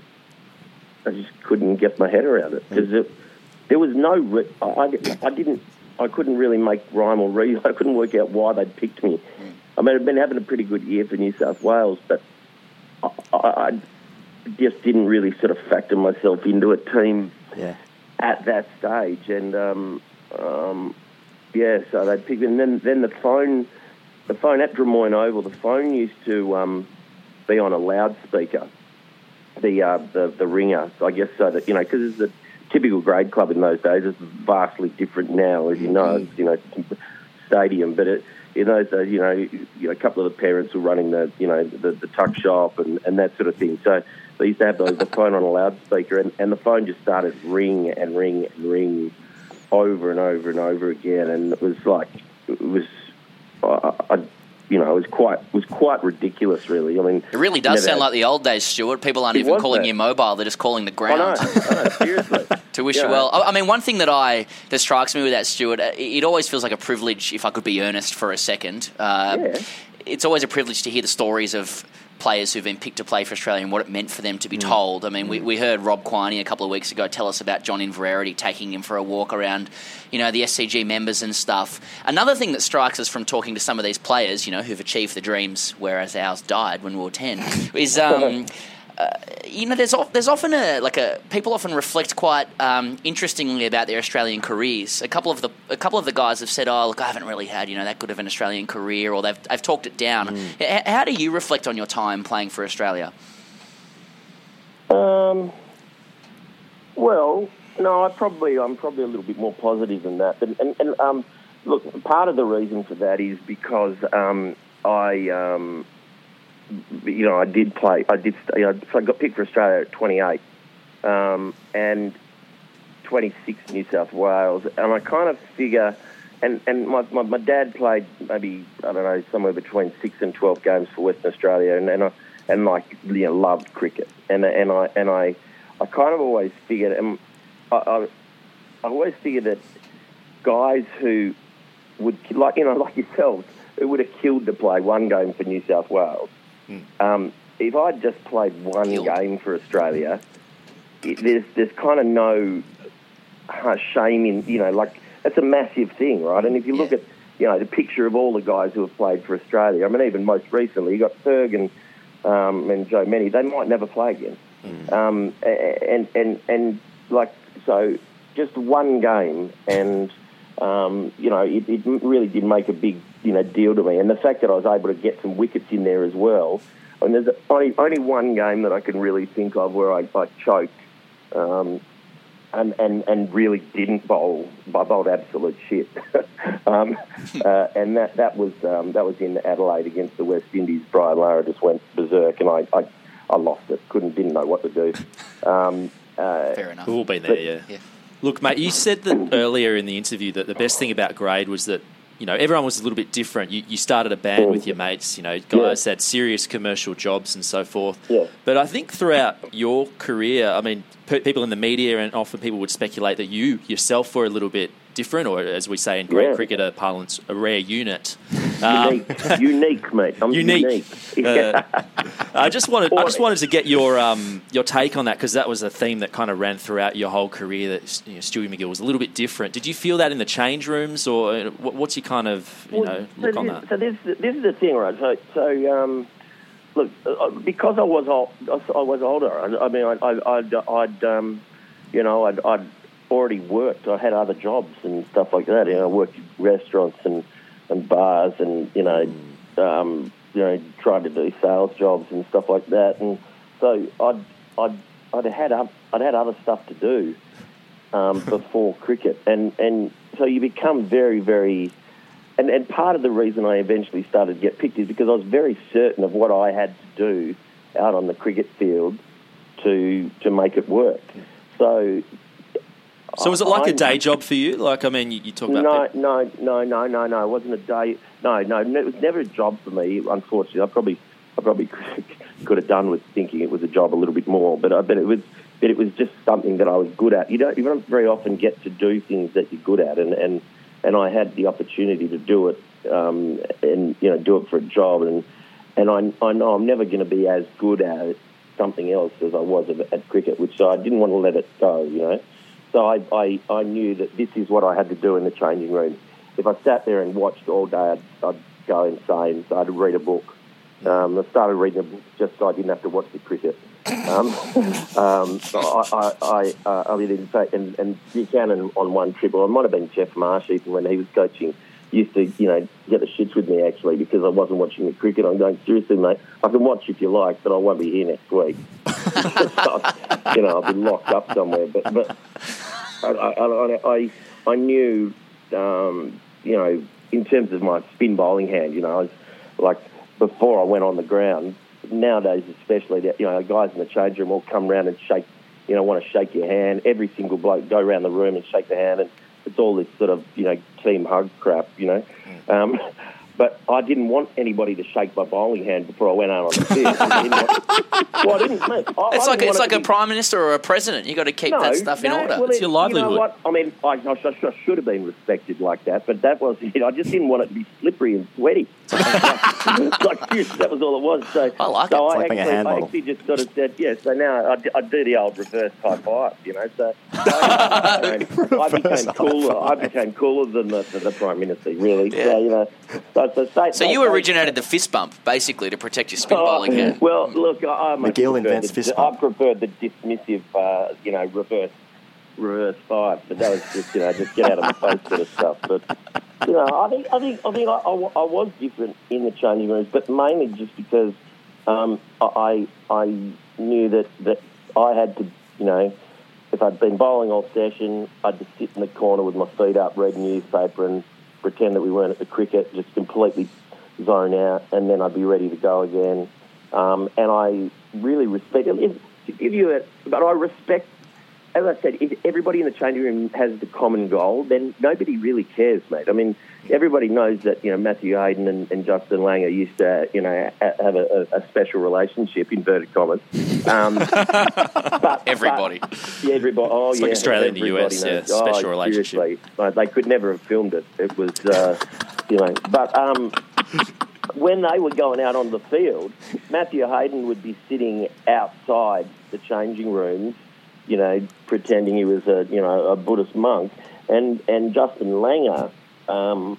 I just couldn't get my head around it because it, there was no, I, I- I didn't, I couldn't really make rhyme or reason. *laughs* I couldn't work out why they'd picked me. I mean, I've been having a pretty good year for New South Wales, but I, I, I just didn't really sort of factor myself into a team
Yeah.
at that stage. And um, um, yeah, so they picked me. And then, then the phone, the phone at Drummoyne Oval, the phone used to um, be on a loudspeaker, the, uh, the the ringer, I guess, so that, you know, because it's a typical grade club in those days. It's vastly different now, as you know, it's, you know, stadium. But it, in those days, you know, you know, a couple of the parents were running the, you know, the, the tuck shop and, and that sort of thing. So they used to have the, the phone on a loudspeaker, and, and the phone just started ring and ring and ring over and over and over again, and it was like it was, I, I, you know, it was quite was quite ridiculous, really. I mean,
It really does sound
had-
like the old days, Stuart. People aren't
It
even calling
that.
you mobile; they're just calling the
I
ground.
know, I know, seriously. *laughs*
to wish
Yeah.
you well. I I mean, one thing that I that strikes me with that, Stuart, uh, it it always feels like a privilege. If I could be earnest for a second, uh,
Yeah.
it's always a privilege to hear the stories of players who've been picked to play for Australia and what it meant for them to be told. I mean, we, we heard Rob Quiney a couple of weeks ago tell us about John Inverarity taking him for a walk around, you know, the SCG members and stuff. Another thing that strikes us from talking to some of these players, you know, who've achieved the dreams, whereas ours died when we were 10, is. Um, *laughs* uh, you know, there's of, there's often a like a people often reflect quite um, interestingly about their Australian careers. A couple of the a couple of the guys have said, "Oh, look, I haven't really had you know that good of an Australian career," or they've they've talked it down. H- how do you reflect on your time playing for Australia?
Um, well, no, I probably I'm probably a little bit more positive than that. And, and, and um, look, part of the reason for that is because um, I, um, you know, I did play. I did. You know, so I got picked for Australia at 28, um, and 26 New South Wales, and I kind of figure. And, and my, my, my dad played maybe I don't know somewhere between six and twelve games for Western Australia, and and I, and like you know loved cricket, and and I and I I kind of always figured, and I, I, I always figured that guys who would like you know like yourselves who would have killed to play one game for New South Wales. Um, if I'd just played one game for Australia, it, there's there's kind of no uh, shame in you know like it's a massive thing, right? And if you look at you know the picture of all the guys who have played for Australia, I mean even most recently you got Ferg and um, and Joe Mennie, they might never play again. Um, a- and and and like so, just one game, and um, you know it, it really did make a big you know deal to me. And the fact that I was able to get some wickets in there as well. I And there's only only one game that I can really think of where I, I choked. Um, and, and, and really didn't bowl. I bowled absolute shit, *laughs* um, uh, and that that was um, that was in Adelaide against the West Indies. Brian Lara just went berserk, and I, I, I lost it. Couldn't didn't know what to do. Um, uh,
Fair enough.
We've all been there, yeah. Look, mate, you said that earlier in the interview that the best thing about grade was that you know everyone was a little bit different. You, you started a band with mm. your mates, you know, guys had serious commercial jobs and so forth.
Yeah.
But I think throughout your career, I mean, pe- people in the media and often people would speculate that you yourself were a little bit different, or as we say in grade
Yeah.
cricketer parlance, a rare unit. Um, *laughs*
unique, unique, mate. I'm
Unique.
unique. *laughs*
Uh, I just wanted, I just wanted to get your um, your take on that because that was a theme that kind of ran throughout your whole career. That you know, Stewie MacGill was a little bit different. Did you feel that in the change rooms, or uh, what's your kind of you know
so
look on
this,
that?
So this, this is the thing, right? So, so um, look, uh, because I was old, I was older. I, I mean, I, I, I'd, I'd um, you know, I'd, I'd already worked. I had other jobs and stuff like that. You know, I worked in restaurants and, and bars, and you know, um, you know, tried to do sales jobs and stuff like that. And so I'd, I'd, I'd had up, I'd had other stuff to do um, *laughs* before cricket, and and so you become very, very and, and part of the reason I eventually started to get picked is because I was very certain of what I had to do out on the cricket field to to make it work. So,
So was it like a
I'm-
day job for you? Like I mean, you, you talk about
no,
people-
no, no, no, no, no. It wasn't a day. No, no, it was never a job for me. Unfortunately, I probably, I probably *laughs* could have done with thinking it was a job a little bit more. But I but it was, but it was just something that I was good at. You don't, you don't very often get to do things that you're good at, and and and I had the opportunity to do it, um, and you know, do it for a job, and and I, I know I'm never going to be as good at something else as I was at, at cricket, which I didn't want to let it go, you know. So I, I, I knew that this is what I had to do in the changing room. If I sat there and watched all day, I'd, I'd go insane. So I'd read a book. Um, I started reading a book just so I didn't have to watch the cricket. Um, *laughs* um, I, I, I, uh, I mean, and, and Buchanan on one trip, or it might have been Geoff Marsh even when he was coaching, used to, you know, get the shits with me actually because I wasn't watching the cricket. I'm going, seriously, mate, I can watch if you like, but I won't be here next week. *laughs* you know, I'll be locked up somewhere. But, but I, I, I, I, knew, um, you know, in terms of my spin bowling hand, you know, I was like before I went on the ground. Nowadays, especially, you know, guys in the change room all come round and shake, you know, want to shake your hand. Every single bloke go around the room and shake the hand, and it's all this sort of you know team hug crap, you know. Um, but I didn't want anybody to shake my bowling hand before I went out on the field. I didn't want- well, I didn't, mate. I,
It's
I
like it's like
it
a prime minister or a president. You've got to keep that stuff in order.
well,
It's
it-
your
You
livelihood.
know what? I mean, I, I, I should have been respected like that, but that wasn't it. I just didn't want it to be slippery and sweaty. *laughs* like, like, that was all it was. So
I like
so
it.
I
like being a
actually,
hand
I
model.
actually just sort of said yes. So now I do the old reverse high five, you know. So I, *laughs* I became cooler. I became cooler than the, the, the prime minister, really. So you know. So, so, so,
So you originated the fist bump, basically, to protect your spin
Oh,
bowling hand.
Well, look, I, I much
MacGill
prefer
invents
the,
fist
I
bump.
preferred the dismissive, uh, you know, reverse reverse five, but that was just, you know, just get out of my face sort of stuff. But you know, I think I think I think I, I, I was different in the changing rooms, but mainly just because um, I I knew that that I had to, you know. If I'd been bowling all session, I'd just sit in the corner with my feet up, read newspaper, and pretend that we weren't at the cricket, just completely zone out, and then I'd be ready to go again. Um, and I really respect if, to give you a, but I respect. As I said, if everybody in the changing room has the common goal, then nobody really cares, mate. I mean, everybody knows that you know Matthew Hayden and, and Justin Langer used to you know ha- have a, a, a special relationship, inverted commas. Um, *laughs* but,
Everybody.
but- yeah, everybody. Oh,
It's
yeah,
like Australia and the
everybody
US, yeah,
knows.
special
oh,
relationship.
seriously. Like, they could never have filmed it. It was, uh, you know, but um, when they were going out on the field, Matthew Hayden would be sitting outside the changing rooms, you know, pretending he was a, you know, a Buddhist monk, and and Justin Langer um,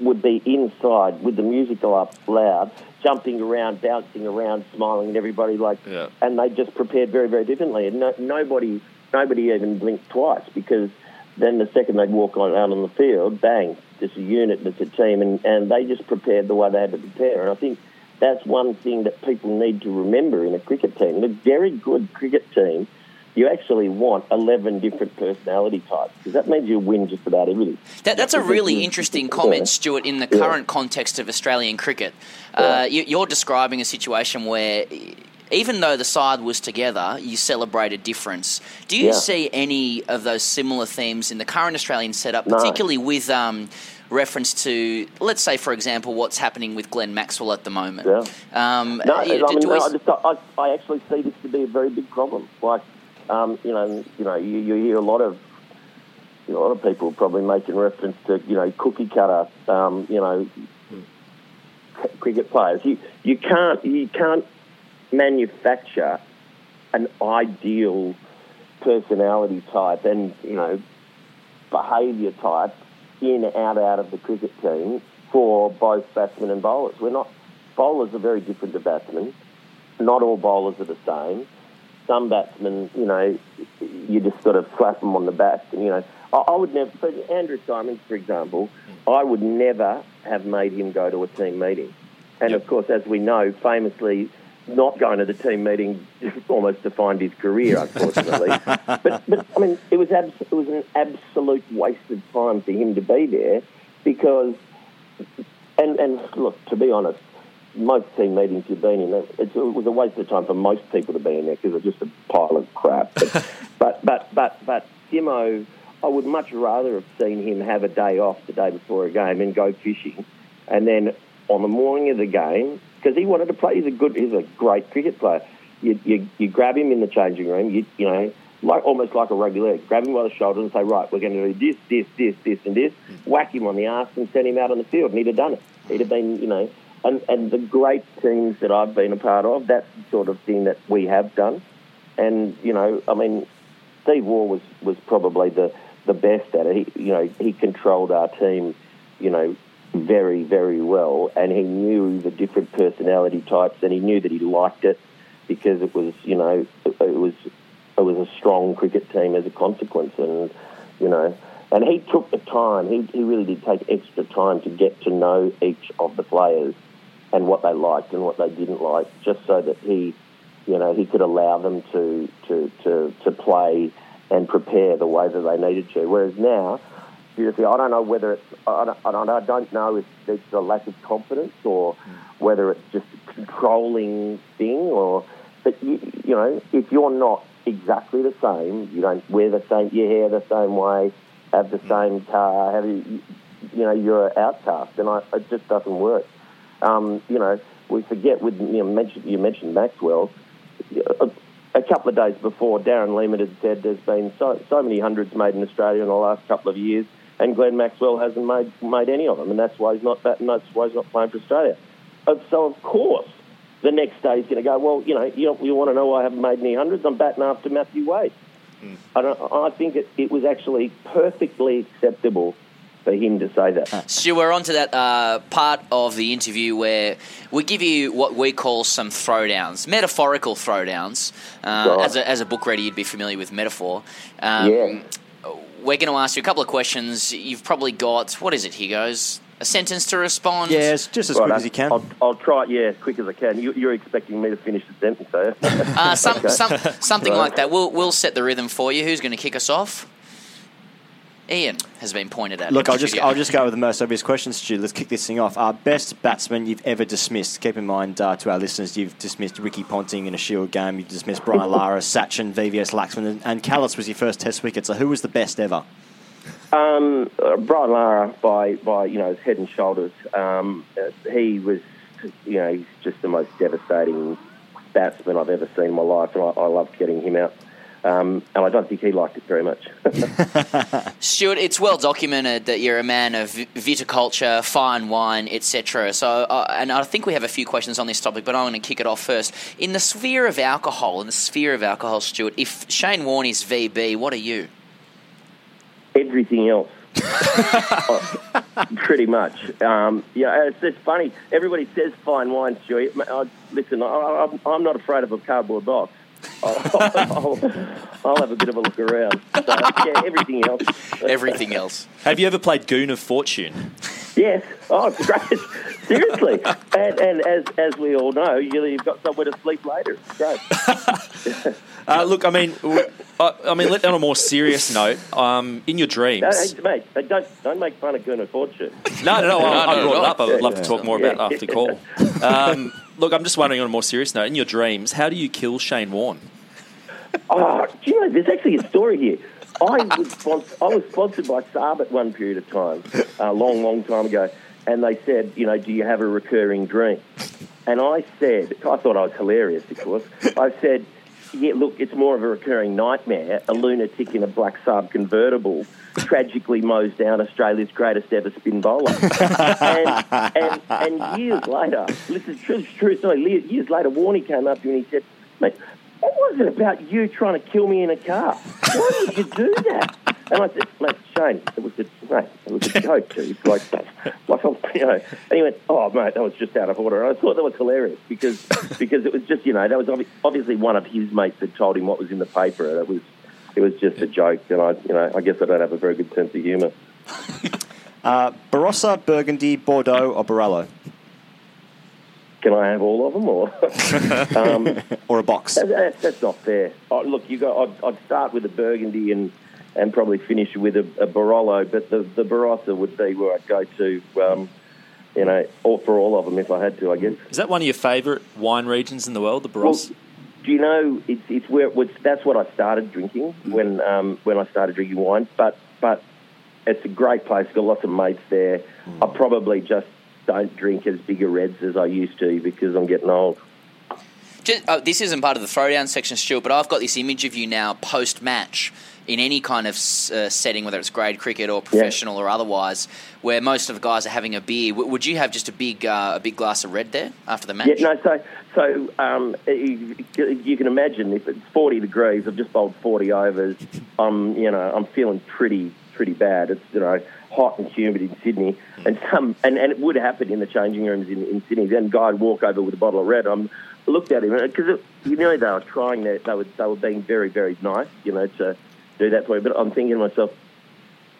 would be inside with the music up loud, jumping around, bouncing around, smiling at everybody like,
Yeah.
and they just prepared very, very differently, and no, nobody, nobody even blinked twice because then the second they'd walk on out on the field, bang, it's a unit, it's a team, and, and they just prepared the way they had to prepare, and I think that's one thing that people need to remember in a cricket team. A very good cricket team, you actually want 11 different personality types because that means you win just about everything.
That, that's a really interesting comment, Stuart, in the
Yeah.
current context of Australian cricket. Uh, you, you're describing a situation where, even though the side was together, you celebrate a difference. Do you
Yeah.
see any of those similar themes in the current Australian setup,
No.
particularly with um, reference to, let's say, for example, what's happening with Glenn Maxwell at the moment?
Yeah.
Um,
No,
uh,
I mean,
do we-
no, I, just, I, I actually see this to be a very big problem. Like, um, you know, you know, you, you hear a lot of you know, a lot of people probably making reference to you know cookie cutter, um, you know, cricket players. You you can't you can't manufacture an ideal personality type and you know behaviour type in out out of the cricket team for both batsmen and bowlers. We're not bowlers are very different to batsmen. Not all bowlers are the same. Some batsmen, you know, you just sort of slap them on the back, and you know, I, I would never. For Andrew Symonds, for example, hmm. I would never have made him go to a team meeting. And of course, as we know, famously, not going to the team meeting almost defined his career, unfortunately. *laughs* but, but I mean, it was abs- it was an absolute waste of time for him to be there because, and and look, to be honest, most team meetings you've been in, it, it was a waste of time for most people to be in there because it's just a pile of crap. But *laughs* but but but, but Symo, I would much rather have seen him have a day off the day before a game and go fishing, and then on the morning of the game because he wanted to play. He's a good, he's a great cricket player. You, you, you grab him in the changing room, you, you know, like almost like a rugby league. Grab him by the shoulder and say, right, we're going to do this, this, this, this, and this. Hmm. Whack him on the arse and send him out on the field. And he'd have done it. He'd have been, you know, and, and the great teams that I've been a part of, that's the sort of thing that we have done. And, you know, I mean, Steve Waugh was, was probably the, the best at it. He, you know, he controlled our team, you know, very, very well, and he knew the different personality types, and he knew that he liked it because it was, you know, it, it was it was a strong cricket team as a consequence, and you know, and he took the time. He he really did take extra time to get to know each of the players and what they liked and what they didn't like, just so that he, you know, he could allow them to to to, to play and prepare the way that they needed to. Whereas now seriously. I don't know whether it's I don't, I don't, I don't know if it's a lack of confidence or whether it's just a controlling thing or but you, you know if you're not exactly the same, you don't wear the same your hair the same way, have the same car, have you, you know you're an outcast, and I, it just doesn't work. Um, you know, we forget with you, know, mentioned, you mentioned Maxwell. A, a couple of days before, Darren Lehmann had said there's been so, so many hundreds made in Australia in the last couple of years, and Glenn Maxwell hasn't made made any of them, and that's why he's not that, and that's why he's not playing for Australia. Uh, So of course, the next day he's going to go. Well, you know, you, you want to know why I haven't made any hundreds? I'm batting after Matthew Wade. I, don't, I think it, it was actually perfectly acceptable for him to say that.
Stu, we're on to that uh, part of the interview where we give you what we call some throwdowns, metaphorical throwdowns. Uh,
Right.
as, a, as a book reader, you'd be familiar with metaphor. Um,
Yeah.
We're going to ask you a couple of questions. You've probably got, what is it, here goes? A sentence to respond?
Yeah, it's just as quick as you can.
I'll, I'll try it, yeah, as quick as I can. You, you're expecting me to finish the sentence, are you?
Uh, some, *laughs*
Okay.
some, something
Right.
like that. We'll, we'll set the rhythm for you. Who's going to kick us off? Ian has been pointed at.
Look, I'll just. I'll just go with the most obvious question, Stu. Let's kick this thing off. Our best batsman you've ever dismissed. Keep in mind uh, to our listeners, you've dismissed Ricky Ponting in a Shield game. You've dismissed Brian Lara, Sachin, VVS Laxman, and, and Kallis was your first Test wicket. So who was the best ever?
Um, uh, Brian Lara, by, by you know, his head and shoulders, um, uh, he was, you know, he's just the most devastating batsman I've ever seen in my life, and I, I loved getting him out. Um, and I don't think he liked it very much. *laughs*
Stuart, it's well documented that you're a man of viticulture, fine wine, etc. So, uh, and I think we have a few questions on this topic, but I'm going to kick it off first. In the sphere of alcohol, in the sphere of alcohol, Stuart, if Shane Warne is VB, what are you?
Everything else. Uh, *laughs* *laughs* Pretty much. Um, yeah, it's just funny. Everybody says fine wine, Stuart. I, listen, I, I'm, I'm not afraid of a cardboard box. I'll, I'll have a bit of a look around. So, yeah, everything else.
Everything else.
Have you ever played Goon of Fortune?
Yes. Oh, it's great. Seriously. And, and as, as we all know, you, you've got somewhere to sleep later. It's great. *laughs*
Uh, look, I mean, w- I, I mean, let on a more serious note. Um, in your dreams,
No, hey, mate, don't, don't make fun of Goon of Fortune.
No, no, no. *laughs* I, I
no,
brought
no.
it up. I would love to talk more
Yeah.
about after call. Um, look, I'm just wondering on a more serious note. In your dreams, how do you kill Shane Warne? *laughs*
Oh, do you know, there's actually a story here. I was, sponsor, I was sponsored by Saab at one period of time, a long, long time ago, and they said, you know, do you have a recurring dream? And I said, I thought I was hilarious, of course. I said, yeah, look, it's more of a recurring nightmare. A lunatic in a black Saab convertible tragically mows down Australia's greatest ever spin bowler. *laughs* and, and, and years later, this is true, true story, years later, Warney came up to me and he said, mate, what was it about you trying to kill me in a car. Why did you do that? And I said, mate, Shane, it was a, mate, it was a joke, dude. Like, like, you know. And he went, oh, mate, that was just out of order. And I thought that was hilarious because because it was just, you know, that was obvi- obviously one of his mates had told him what was in the paper. And it was, it was just a joke. And I, you know, I guess I don't have a very good sense of humour. *laughs*
Uh, Barossa, Burgundy, Bordeaux, or Barolo?
Can I have all of them, or *laughs* um,
Or a box?
that, that, that's not fair? Oh, look, you go. I'd, I'd start with a Burgundy and and probably finish with a, a Barolo, but the the Barossa would be where I'd go to. Um, you know, all for all of them if I had to, I guess.
Is that one of your favourite wine regions in the world, the Barossa?
Do you know it's it's where it was, that's what I started drinking when um, when I started drinking wine. But but it's a great place. Got lots of mates there. I probably just don't drink as big a reds as I used to because I'm getting old.
Just, uh, this isn't part of the throwdown section, Stuart, but I've got this image of you now post match in any kind of uh, setting, whether it's grade cricket or professional or otherwise, where most of the guys are having a beer. W- would you have just a big uh, a big glass of red there after the match?
Yeah, no. So so um, you, can imagine if it's 40 degrees, I've just bowled 40 overs. I'm you know I'm feeling pretty pretty bad. It's you know hot and humid in Sydney, and some and, and it would happen in the changing rooms in, in Sydney. Then guy would walk over with a bottle of red. I'm looked at him because you know they were trying that they were they were being very very nice, you know, to do that for me. But I'm thinking to myself.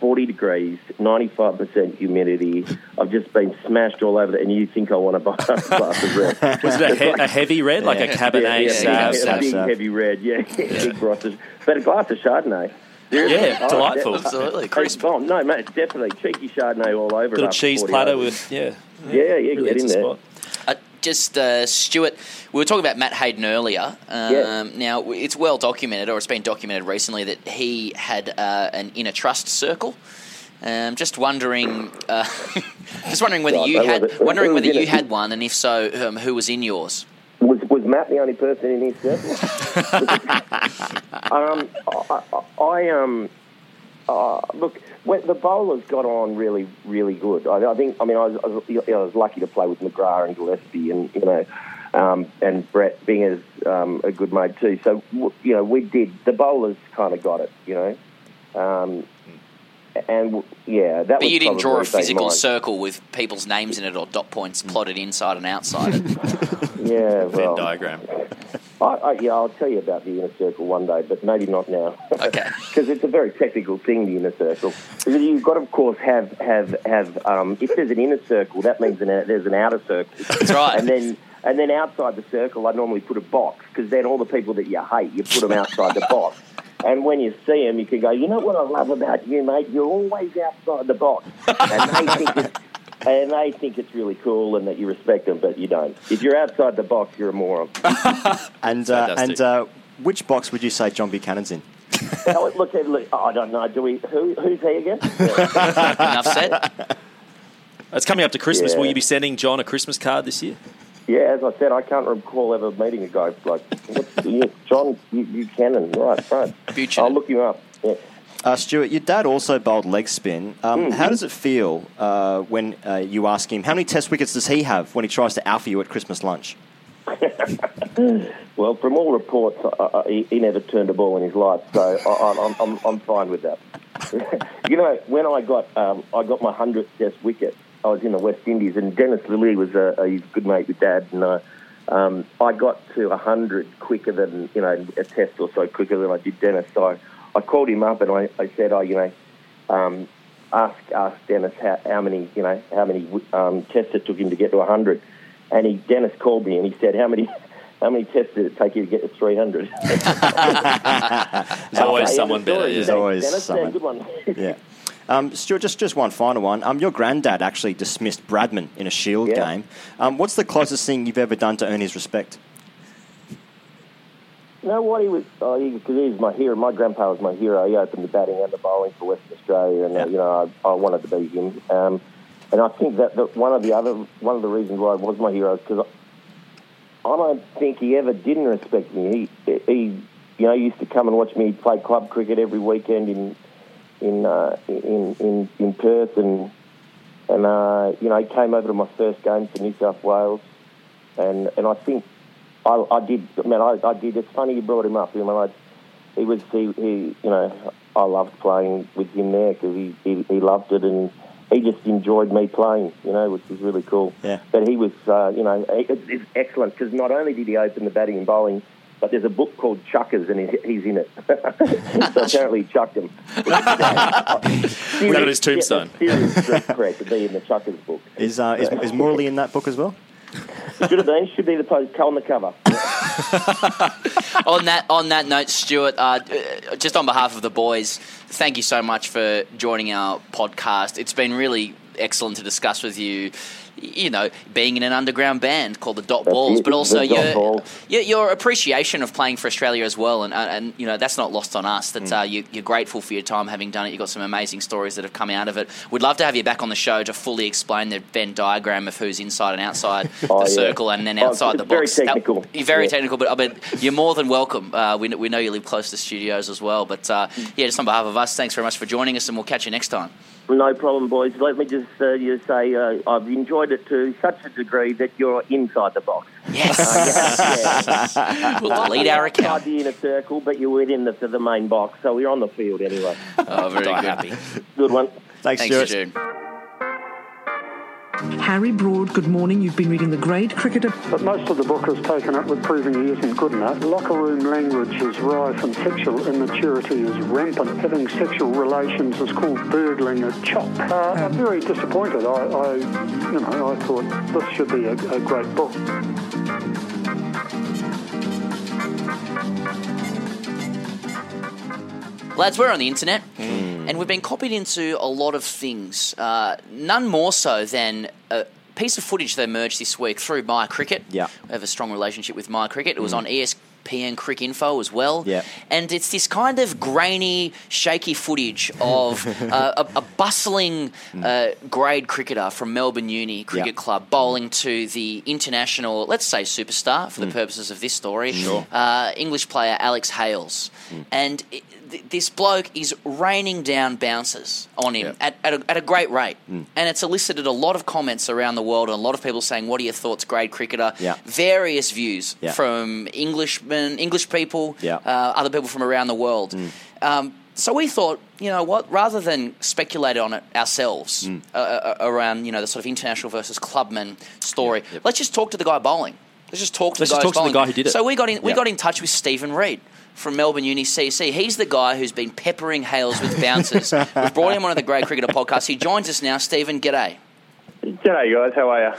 40 degrees, 95% humidity. I've just been smashed all over, the, and you think I want to buy a glass of red? *laughs*
Was it a, he- a heavy red, like a Cabernet
yeah, yeah,
Sauv?
yeah, a big
Sauv.
heavy red, yeah, *laughs* big Ross's. But a glass of Chardonnay. Seriously?
Yeah, oh, delightful.
de-
Absolutely,
Crisp. Oh, no, mate, definitely. Cheeky Chardonnay all over.
Little cheese platter
hours.
with, yeah.
Yeah, yeah, get in there.
spot.
Just uh, Stuart, we were talking about Matt Hayden earlier. Um,
Yeah.
Now it's well documented, or it's been documented recently, that he had uh, an inner trust circle. Um, just wondering, uh, *laughs* just wondering whether you had, wondering whether you had one, and if so, um, who was in yours?
Was was Matt the only person in his circle? *laughs* *laughs* um, I, I, I um, uh, look, when the bowlers got on really, really good. I, I think. I mean, I was, I was, you know, I was lucky to play with McGrath and Gillespie, and you know, um, and Brett being as um, a good mate too. So you know, we did. The bowlers kind of got it. You know. Um, and yeah, that
But
was
you didn't draw a physical
mine.
circle with people's names in it or dot points plotted inside and outside. *laughs*
Yeah, well,
diagram. *laughs*
I, I, yeah, I'll tell you about the inner circle one day, but maybe not now. *laughs*
Okay.
Because it's a very technical thing, the inner circle. You've got of course, have have have. Um, if there's an inner circle, that means an, there's an outer circle.
That's right.
And then and then outside the circle, I normally put a box because then all the people that you hate, you put them outside the box. And when you see them, you can go, you know what I love about you, mate? You're always outside the box. And they think it's, and they think it's really cool and that you respect them, but you don't. If you're outside the box, you're a moron. *laughs*
And uh, and uh, which box would you say John Buchanan's in? *laughs*
Oh, look, look, I don't know. Do we? Who, who's he again? *laughs*
Enough said.
It's coming up to Christmas.
Yeah.
Will you be sending John a Christmas card this year?
Yeah, as I said, I can't recall ever meeting a guy like what's, you, John Buchanan, right? Right.
Buchanan.
I'll look him up. Yeah.
Uh, Stuart, your dad also bowled leg spin. Um,
Mm-hmm.
How does it feel uh, when uh, you ask him how many Test wickets does he have when he tries to alpha you at Christmas lunch? *laughs*
Well, from all reports, uh, uh, he, he never turned a ball in his life, so I, I'm, I'm, I'm fine with that. *laughs* you know, when I got um, I got my hundredth Test wicket, I was in the West Indies, and Dennis Lillee was a, a good mate with Dad, and uh, um, I got to hundred quicker than you know a Test or so quicker than I did Dennis. So I, I called him up and I, I said, oh, you know, um, ask ask Dennis how, how many you know how many um, tests it took him to get to hundred, and he Dennis called me and he said how many. *laughs* How many tests did it take you to get to 300? *laughs* *laughs*
There's always someone better. Yeah.
There's always
Dennis,
someone.
Yeah, good one.
Yeah. Um, Stuart, just, just one final one. Um, your granddad actually dismissed Bradman in a Shield
Yeah.
game. Um, what's the closest thing you've ever done to earn his respect?
You know what? He was because he, 'cause he was my hero. My grandpa was my hero. He opened the batting and the bowling for Western Australia, and uh,
Yeah.
you know I, I wanted to be him. Um, and I think that the, one of the other one of the reasons why he was my hero is because I, I don't think he ever didn't respect me. He, he, you know, used to come and watch me play club cricket every weekend in in uh, in, in in Perth, and and uh, you know he came over to my first game for New South Wales, and and I think I, I did. Man, I, I did. It's funny you brought him up. I mean, I, he was he, he you know I loved playing with him there because he, he he loved it and he just enjoyed me playing. You know, which was really cool.
Yeah.
But he was uh, you know it, it's excellent because not only did he open the batting and bowling. But there's a book called Chuckers, and he's, he's in it. *laughs* so apparently, he chucked him. *laughs*
Is that on his tombstone?
Serious street cred to be in the Chuckers book.
Is, uh, is, is Murali in that book as well?
Should have been. Should be the post on the cover. *laughs*
on that on that note, Stuart, uh, just on behalf of the boys, thank you so much for joining our podcast. It's been really excellent to discuss with you. You know, being in an underground band called the Dot
That's
Balls,
it,
but also your, your your appreciation of playing for Australia as well, and and, you know that's not lost on us. That uh, you, you're grateful for your time having done it. You've got some amazing stories that have come out of it. We'd love to have you back on the show to fully explain the Venn diagram of who's inside and outside *laughs*
Oh,
the
yeah.
circle, and then
Oh,
outside
it's
the
very
box. That-
technical.
you're very
Yeah.
technical, but I mean, you're more than welcome. Uh, we, we know you live close to studios as well. But uh, yeah, just on behalf of us, thanks very much for joining us, and we'll catch you next time.
No problem, boys. Let me just uh, you say uh, I've enjoyed it to such a degree that you're inside the box.
Yes.
yeah.
We'll delete our account.
Outside the inner circle, but you're within the, the main box, so we're on the field anyway.
Oh, very good.
happy.
Good one.
Thanks,
Thanks,
Stuart.
Jude.
Harry Broad, good morning. You've been reading The Grade Cricketer.
But most of the book has taken up with proving he isn't good enough. Locker room language is rife and sexual immaturity is rampant. Having sexual relations is called burgling a chop. Uh, I'm very disappointed. I, I, you know, I thought this should be a, a great book.
Lads, we're on the internet, and we've been copied into a lot of things. Uh, none more so than a piece of footage that emerged this week through My Cricket.
Yeah.
We have a strong relationship with My Cricket. It was on E ESPNcricinfo as well.
Yep.
And it's this kind of grainy, shaky footage of *laughs* uh, a, a bustling uh, grade cricketer from Melbourne Uni Cricket
Yep.
Club bowling to the international, let's say superstar for the purposes of this story,
Sure.
uh, English player Alex Hales. And it, th- this bloke is raining down bounces on him at, at, a, at a great rate. And it's elicited a lot of comments around the world and a lot of people saying, What are your thoughts, grade cricketer?
Yeah.
Various views
Yeah.
from Englishmen, English people, uh, other people from around the world. Um, so we thought, you know what, rather than speculate on it ourselves uh, uh, around, you know, the sort of international versus clubman story, let's just talk to the guy bowling. Let's just talk to
Let's
the guy
just talk to the guy who did it.
So we got in, we got in touch with Steven Reid from Melbourne Uni CC. He's the guy who's been peppering Hales with bounces. *laughs* We've brought him on the Grade Cricketer podcast. He joins us now. Steven, g'day.
G'day, guys. How are you?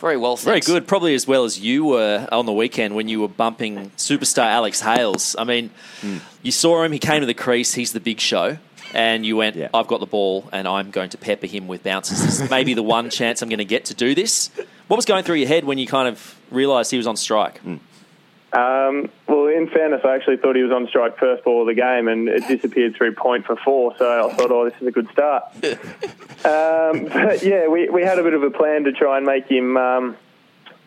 Very well,
Very good. Probably as well as you were on the weekend when you were bumping superstar Alex Hales. I mean, hmm. you saw him, he came to the crease, he's the big show. And you went, I've got the ball and I'm going to pepper him with bounces. This is maybe the one *laughs* chance I'm going to get to do this. What was going through your head when you kind of realised he was on strike? Hmm.
Um, well, in fairness, I actually thought he was on strike first ball of the game, and it disappeared through point for four. So I thought, oh, this is a good start. *laughs* um, but yeah, we, we had a bit of a plan to try and make him um,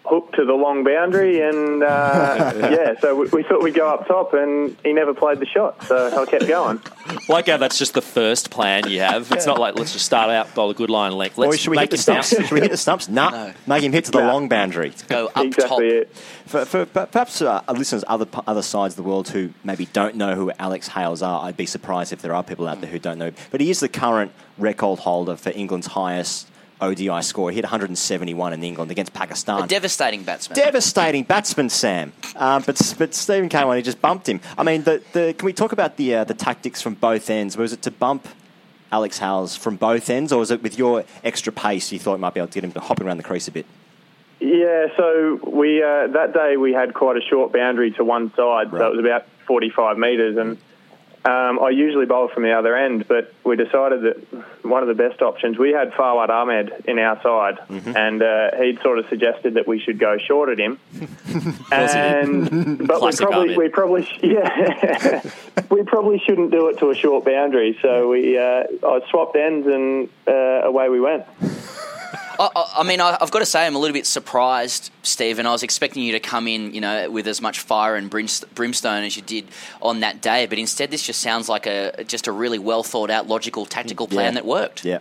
hook to the long boundary, and uh, *laughs* yeah, so we, we thought we'd go up top, and he never played the shot, so I kept going.
Like how that's just the first plan you have. It's not like let's just start out bowl a good line length. Let's
Or should we
make
hit the
him
stumps? should we hit the stumps? Nah. Make him hit to the long boundary.
Go up
exactly
top.
it.
For, for, perhaps uh, listeners other other sides of the world who maybe don't know who Alex Hales are, I'd be surprised if there are people out there who don't know. But he is the current record holder for England's highest ODI score. He hit 171 in England against Pakistan.
A devastating batsman.
Devastating batsman, Sam. Um, but but Steven came on, he just bumped him. I mean, the, the, can we talk about the uh, the tactics from both ends? Was it to bump Alex Hales from both ends, or was it with your extra pace you thought you might be able to get him to hopping around the crease a bit?
Yeah, so we uh, that day we had quite a short boundary to one side, so it was about 45 metres, and um, I usually bowl from the other end, but we decided that one of the best options we had Fawad Ahmed in our side, and uh, he'd sort of suggested that we should go short at him, *laughs* and but we probably
Ahmed.
we probably *laughs* yeah *laughs* we probably shouldn't do it to a short boundary, so we uh, I swapped ends and uh, away we went.
I, I, I mean, I, I've got to say, I'm a little bit surprised, Steven. I was expecting you to come in, you know, with as much fire and brimstone as you did on that day, but instead, this just sounds like a just a really well thought out, logical, tactical plan
Yeah.
that worked.
Yeah.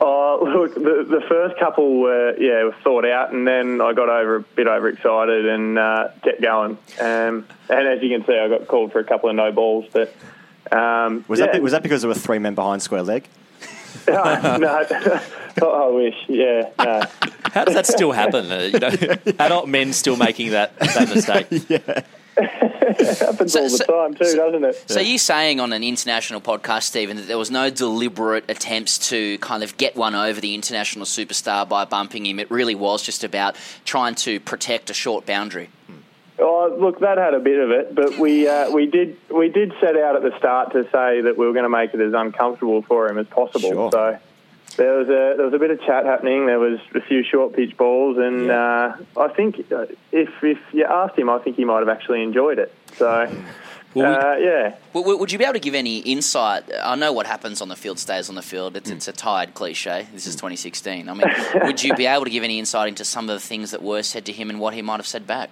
Oh, look, the, the first couple were, yeah, were thought out, and then I got over a bit overexcited and uh, kept going. Um, and as you can see, I got called for a couple of no balls, but. Um,
Was
yeah.
that was that because there were three men behind square leg? *laughs*
no, *laughs* *laughs* I wish, yeah, no. *laughs*
How does that still happen? Uh, you know, *laughs* adult men still making that, that mistake. *laughs*
happens all the time too, doesn't it?
So you're saying on an international podcast, Steven, that there was no deliberate attempts to kind of get one over the international superstar by bumping him. It really was just about trying to protect a short boundary.
Oh, look, that had a bit of it, but we uh, we did we did set out at the start to say that we were going to make it as uncomfortable for him as possible.
Sure.
So there was a there was a bit of chat happening. There was a few short pitch balls, and uh, I think uh, if if you asked him, I think he might have actually enjoyed it. So uh, yeah.
W- w- Would you be able to give any insight? I know what happens on the field stays on the field. It's, it's a tired cliche. This is 2016. I mean, *laughs* would you be able to give any insight into some of the things that were said to him and what he might have said back?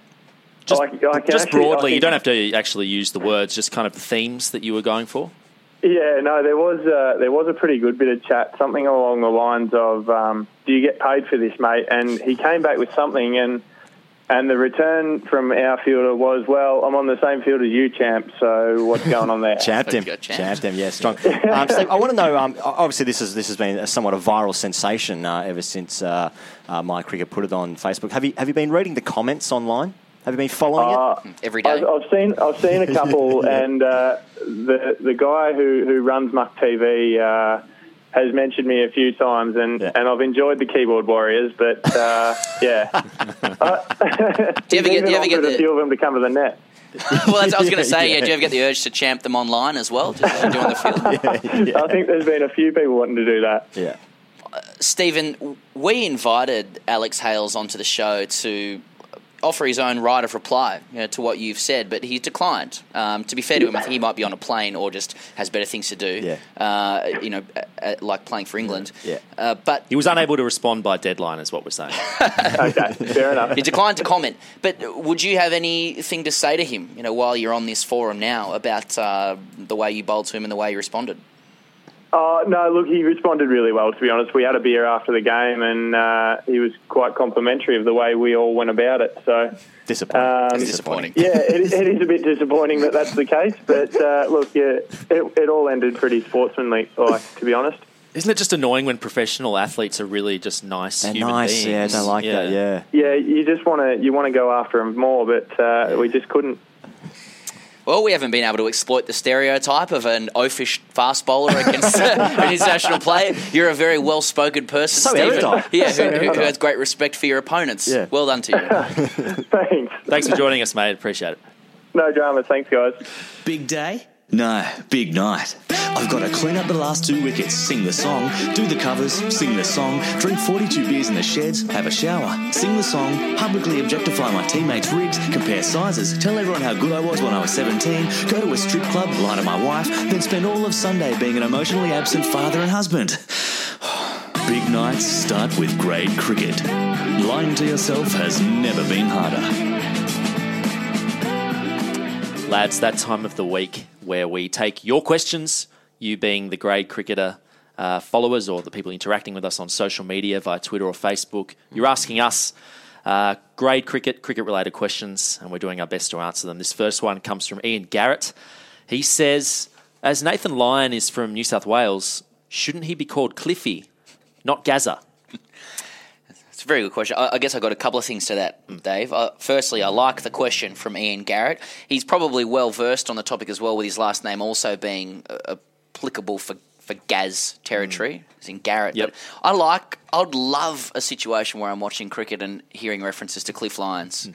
Just,
I- I
just
actually- I
broadly, you don't have to actually use the words, just kind of the themes that you were going for.
Yeah, no, there was uh, there was a pretty good bit of chat, something along the lines of, um, "Do you get paid for this, mate?" And he came back with something, and and the return from our fielder was, "Well, I'm on the same field as you, champ. So what's *laughs* going on there?"
Champed him. Champed him. Yeah, strong. *laughs* Um, Steve, I want to know. Um, obviously, this is this has been a somewhat a viral sensation uh, ever since uh, uh, my cricket put it on Facebook. Have you have you been reading the comments online? Have you been following
Uh,
it
every day?
I've, I've seen I've seen a couple, *laughs* and uh, the the guy who, who runs Muck TV uh, has mentioned me a few times, and, and I've enjoyed the keyboard warriors, but uh, yeah, *laughs* *laughs*
Do you ever get- do you ever get
a few of them to come to the net?
well, that's, I was going to say, yeah. Do you ever get the urge to champ them online as well, just as you do on the field?
I think there's been a few people wanting to do that.
Yeah.
Steven, we invited Alex Hales onto the show to offer his own right of reply you know, to what you've said, but he's declined. Um, to be fair to him, I think he might be on a plane or just has better things to do.
Yeah.
Uh, you know, uh, like playing for England.
Yeah.
Uh, but
He was unable to respond by deadline, is what we're saying. *laughs*
okay, fair enough.
he declined to comment. But would you have anything to say to him, you know, while you're on this forum now about uh, the way you bowled to him and the way you responded?
Oh no! Look, he responded really well. To be honest, we had a beer after the game, and uh, he was quite complimentary of the way we all went about it. So
disappointing.
Um,
disappointing.
Yeah, it, it is a bit disappointing that that's the case. But uh, look, yeah, it, it all ended pretty sportsmanly. Like to be honest.
Isn't it just annoying when professional athletes are really just nice
They're
human
nice,
beings?
yeah, I don't like that, yeah.
Yeah, you just want to you want to go after them more, but uh, we just couldn't.
Well, we haven't been able to exploit the stereotype of an oafish fast bowler against *laughs* *laughs* an international player. You're a very well-spoken person,
So
Steven.
erudite.
Yeah,
So
who, who
erudite.
has great respect for your opponents.
Yeah.
Well done to you. *laughs*
Thanks.
Thanks for joining us, mate. Appreciate it.
No drama. Thanks, guys.
Big day? No, big night. I've got to clean up the last two wickets, sing the song, do the covers, sing the song, drink 42 beers in the sheds, have a shower, sing the song, publicly objectify my teammates' rigs, compare sizes, tell everyone how good I was when I was 17, go to a strip club, lie to my wife, then spend all of Sunday being an emotionally absent father and husband. *sighs* Big nights start with grade cricket. Lying to yourself has never been harder.
Lads, that time of the week where we take your questions, you being the grade cricketer uh, followers or the people interacting with us on social media via Twitter or Facebook. You're asking us uh, grade cricket, cricket related questions, and we're doing our best to answer them. This first one comes from Ian Garrett. He says, As Nathan Lyon is from New South Wales, shouldn't he be called Cliffy, not
Gazza? Very good question. I, I guess I've got a couple of things to that, Dave. Uh, firstly, I like the question from Ian Garrett. He's probably well versed on the topic as well, with his last name also being uh, applicable for for Gaz territory. It's in Garrett.
Yep.
But I like. I'd love a situation where I'm watching cricket and hearing references to Cliff Lyons.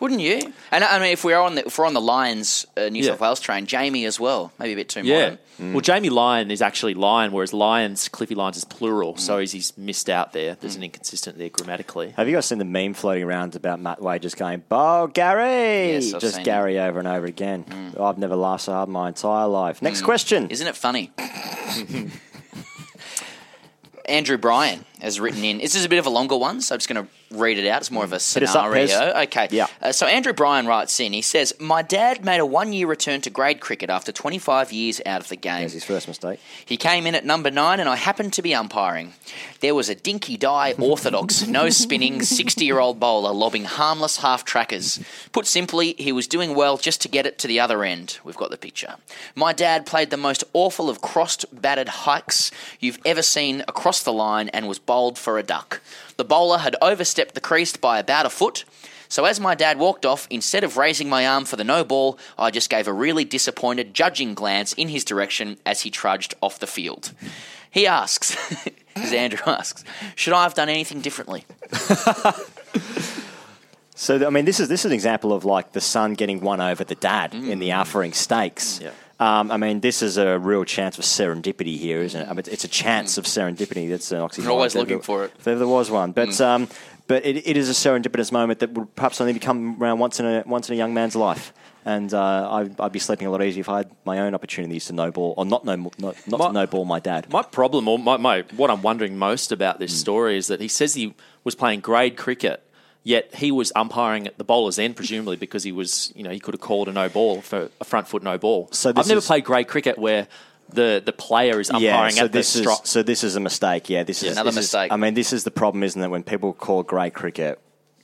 Wouldn't you? And I mean, if we're on the if we're on the Lyons uh, New
Yeah.
South Wales train, Jamie as well. Maybe a bit too
Yeah.
modern. Mm.
Well, Jamie Lyon is actually Lyon, whereas Lyons, Cliffy Lyons is plural, so mm. he's, he's missed out there. There's mm. an inconsistent there grammatically.
Have you guys seen the meme floating around about Matt Wade just going, "Bo Gary,"
Yes, I've
just
seen
Gary over and over again? I've never laughed so hard in my entire life. Next question.
Isn't it funny? *laughs* Andrew Bryan has written in. This is a bit of a longer one, so I'm just going to read it out. It's more of a
us up,
scenario. Okay.
Yeah.
Uh, so Andrew Bryan writes in. He says, "My dad made a one-year return to grade cricket after 25 years out of the game.
There's his first mistake.
He came in at number nine, and I happened to be umpiring. There was a dinky die orthodox, no spinning, 60 year old bowler lobbing harmless half trackers. Put simply, he was doing well just to get it to the other end. We've got the picture. My dad played the most awful of crossed battered hikes you've ever seen across the line and was bowled for a duck. The bowler had overstepped the crease by about a foot. So as my dad walked off, instead of raising my arm for the no ball, I just gave a really disappointed judging glance in his direction as he trudged off the field. He asks, *laughs* as Andrew asks, should I have done anything differently? *laughs*
So I mean, this is this is an example of like the son getting one over the dad mm. in the offering stakes.
Yeah.
Um, I mean, this is a real chance of serendipity here, isn't it? I mean, it's a chance of serendipity. That's an oxymoron.
You're always
if
looking
ever-
for it.
If there was one, but um, but it, it is a serendipitous moment that would perhaps only come around once in a once in a young man's life. And uh, I'd, I'd be sleeping a lot easier if I had my own opportunities to no ball or not no not, not
My-
to no ball my dad.
My problem, or my, my what I'm wondering most about this story is that he says he was playing grade cricket, yet he was umpiring at the bowler's end, presumably because he was, you know, he could have called a no ball for a front foot no ball.
So
I've never
is-
played grade cricket where the the player is umpiring
yeah, so
at the
this is
strike.
so this is a mistake. Yeah, this is
Another
this is-
mistake.
I mean, this is the problem, isn't it? When people call grade cricket,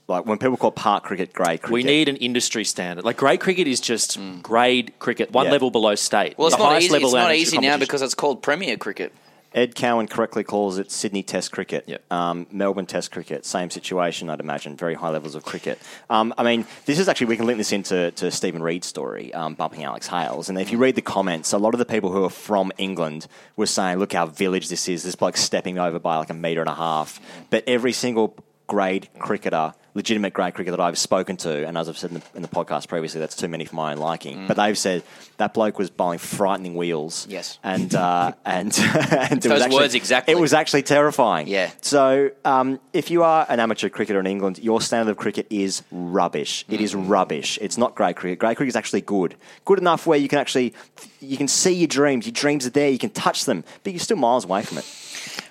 like when people call park cricket grade cricket,
We need an industry standard. Like grade cricket is just hmm. grade cricket, one
Yeah.
level below state.
Well, it's
The
not easy.
level
It's not easy now because it's called Premier Cricket.
Ed Cowan correctly calls it Sydney Test cricket.
Yep.
Um, Melbourne Test cricket, same situation, I'd imagine. Very high levels of cricket. Um, I mean, this is actually, we can link this into to Steven Reid's story, um, bumping Alex Hales. And if you read the comments, a lot of the people who are from England were saying, look how village this is. This bloke's stepping over by like a metre and a half. But every single grade cricketer legitimate grade cricket that I've spoken to, and as I've said in the, in the podcast previously, that's too many for my own liking. But they've said that bloke was bowling frightening wheels.
Yes.
and uh, *laughs* and, and it
Those
was actually,
words exactly.
It was actually terrifying.
Yeah.
So um, if you are an amateur cricketer in England, your standard of cricket is rubbish. It is rubbish. It's not grade cricket. Grade cricket is actually good. Good enough where you can actually you can see your dreams. Your dreams are there. You can touch them, but you're still miles away from it.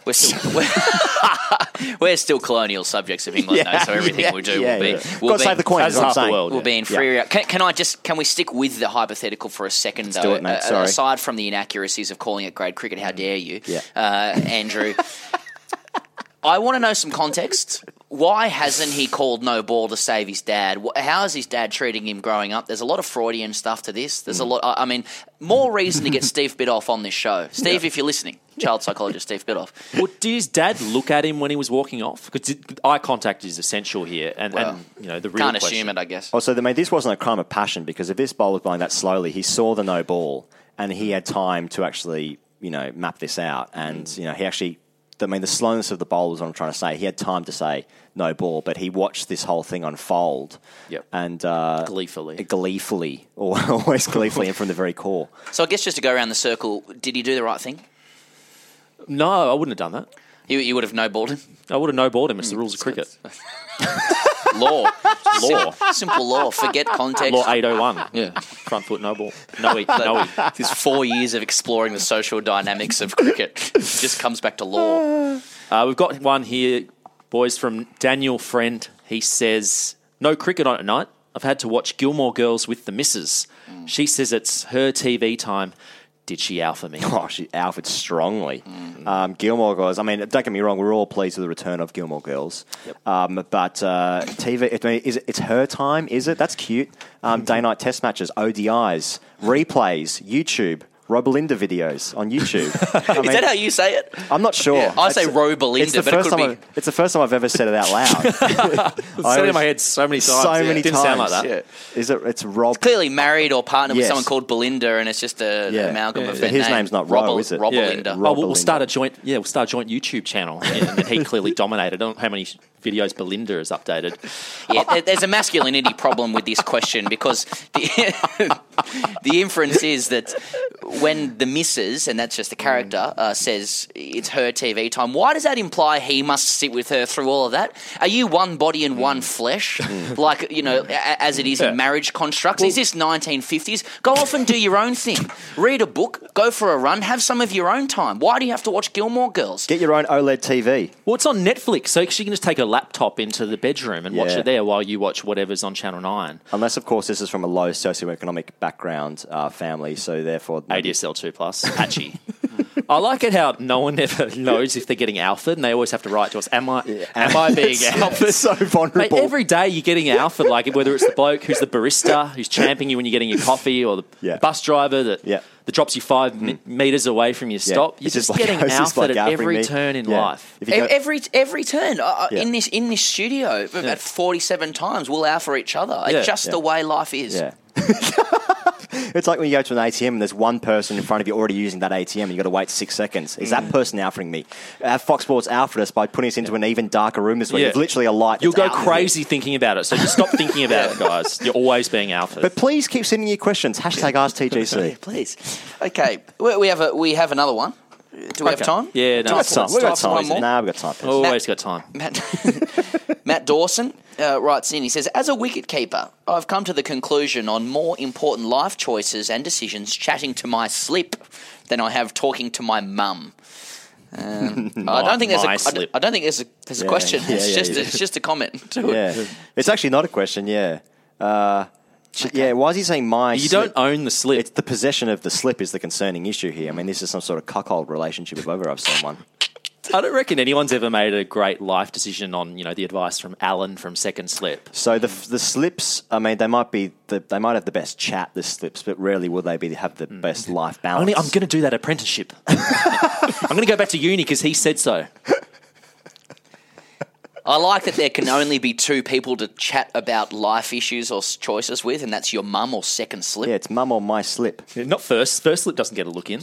We're still we're, *laughs* we're still colonial subjects of England,
Yeah,
though, so everything
yeah,
we do
yeah,
will be. Will
Gotta
be
save the is what I'm saying.
Will be in free. Can, can I just can we stick with the hypothetical for a 2nd though?
do it, mate.
Uh. Aside from the inaccuracies of calling it grade cricket, how dare you,
Yeah.
uh, Andrew? *laughs* I want to know some context. Why hasn't he called no ball to save his dad? How is his dad treating him growing up? There's a lot of Freudian stuff to this. There's a
Mm.
lot. I I mean, more reason to get *laughs* Steve Biddulph on this show. Steve, if you're listening, child psychologist Steve Biddulph.
Well, did his dad look at him when he was walking off? Because eye contact is essential here, and,
Well,
and you know the real
Can't
question.
assume it, I guess.
Also, I mean, this wasn't a crime of passion because if this bowler was bowling that slowly, he saw the no ball and he had time to actually, you know, map this out. And,
Mm.
you know, he actually, I mean, the slowness of the bowl is what I'm trying to say. He had time to say no ball, but he watched this whole thing unfold.
Yep.
And uh,
Gleefully.
gleefully, or *laughs* always gleefully, and from the very core.
So I guess just to go around the circle, did he do the right thing?
No, I wouldn't have done that.
You, you would have no balled him.
I would have no balled him. It's the rules of cricket. *laughs*
Law,
Law.
Simple law. Forget context.
Law 801.
Yeah.
Front foot, no ball. No E. No E. *laughs*
There's four years of exploring the social dynamics of cricket. It just comes back to law.
Uh, we've got one here, boys, from Daniel Friend. He says, No cricket on at night. I've had to watch Gilmore Girls with the missus. She says it's her TV time. Did she alpha me? *laughs*
Oh, she alphaed strongly. Um, Gilmore Girls. I mean, don't get me wrong. We're all pleased with the return of Gilmore Girls. Um, but uh, TV. I mean, is it, it's her time? Is it? That's cute. Um, day night test matches, ODIs, replays, YouTube, Robelinda videos on YouTube. *laughs* I
Is that how you say it?
I'm not sure.
Yeah, I say
It's-
Robelinda,
it's the
but it
first
could
time
be-
I've- it's the first time I've ever said it out loud. *laughs* I
said it in my head so many times.
So
Yeah.
many
Didn't
times.
sound like that.
Yeah. Is it? It's Rob.
Clearly married or partnered with someone called Belinda, and it's just a
Yeah.
amalgam
Yeah.
of their
his
name.
name's not Ro,
Robel-
is it?
Robelinda.
Oh, we'll, we'll start a joint. Yeah, we'll start a joint YouTube channel. Yeah, *laughs* and he clearly dominated. I don't know how many videos Belinda has updated.
Yeah, there's a masculinity problem with this question because the, *laughs* the inference is that when the missus, and that's just the character, mm. uh, says it's her TV time, why does that imply he must sit with her through all of that? Are you one body and one mm. flesh, *laughs* mm. like you know, a- as it is
Yeah.
in marriage constructs? is this 1950s? Go off and do your own thing. *laughs* Read a book, go for a run, have some of your own time. Why do you have to watch Gilmore Girls?
Get your own OLED TV.
Well, it's on Netflix, so she can just take her laptop into the bedroom and watch
Yeah.
it there while you watch whatever's on Channel 9.
Unless, of course, this is from a low socioeconomic background uh, family, so therefore
ADSL 2 Plus, *laughs* patchy. *laughs* I like it how no one ever *laughs* knows if they're getting alpha, and they always have to write to us, am I, am I *laughs* being
It's-
alpha?
it's so vulnerable.
Mate, every day you're getting alpha, like whether it's the bloke who's the barista, who's champing you when you're getting your coffee, or the
Yeah.
bus driver that,
Yeah.
that drops you five me- meters away from your
Yeah.
stop. You're
It's
just,
like-
getting
it's just
alpha
like
at
alphaing
every
me.
turn in
Yeah.
life.
If you go-
Every every turn uh,
Yeah.
in this in this studio, about forty seven times we'll alpha each other.
Yeah.
It's just
Yeah.
the way life is.
Yeah. *laughs* it's like when you go to an ATM and there's one person in front of you already using that ATM and you've got to wait six seconds. Is
Mm.
that person alphaing me? Uh, Fox Sports alphaed us by putting us into an even darker room this week.
Yeah.
It's literally a light.
You'll go crazy thinking about it, so just stop thinking about it, *laughs* guys. You're always being alpha.
here. But please keep sending your questions. Hashtag *laughs* AskTGC.
Please. Okay, we, we have a we have another one. Do we have time?
Yeah, no,
We've got
it's
time. We've got
for
time. Nah, we've got time. Pez.
Always got time.
Matt, Matt *laughs* Dawson uh, writes in. He says, "As a wicket keeper, I've come to the conclusion on more important life choices and decisions chatting to my slip than I have talking to my mum." Um, *laughs* I don't think there's a. Don't-
slip.
I don't think there's a. There's a
Yeah,
question. *laughs*
yeah,
it's
yeah,
just.
yeah.
It's just a comment. To it.
Yeah. It's actually not a question, yeah. Uh, ch- Yeah, why is he saying my
You
slip?
don't own the slip.
It's the possession of the slip is the concerning issue here. I mean, this is some sort of cuckold relationship if ever I've seen one.
I don't reckon anyone's ever made a great life decision on you know the advice from Alan from Second Slip.
So the the slips, I mean, they might be the, they might have the best chat, the slips, but rarely will they be have the mm. best life balance.
Only I'm going to do that apprenticeship. *laughs* I'm going to go back to uni because he said so.
I like that there can only be two people to chat about life issues or choices with, and that's your mum or second slip.
yeah, it's mum or my slip.
Not first. First slip doesn't get a look in.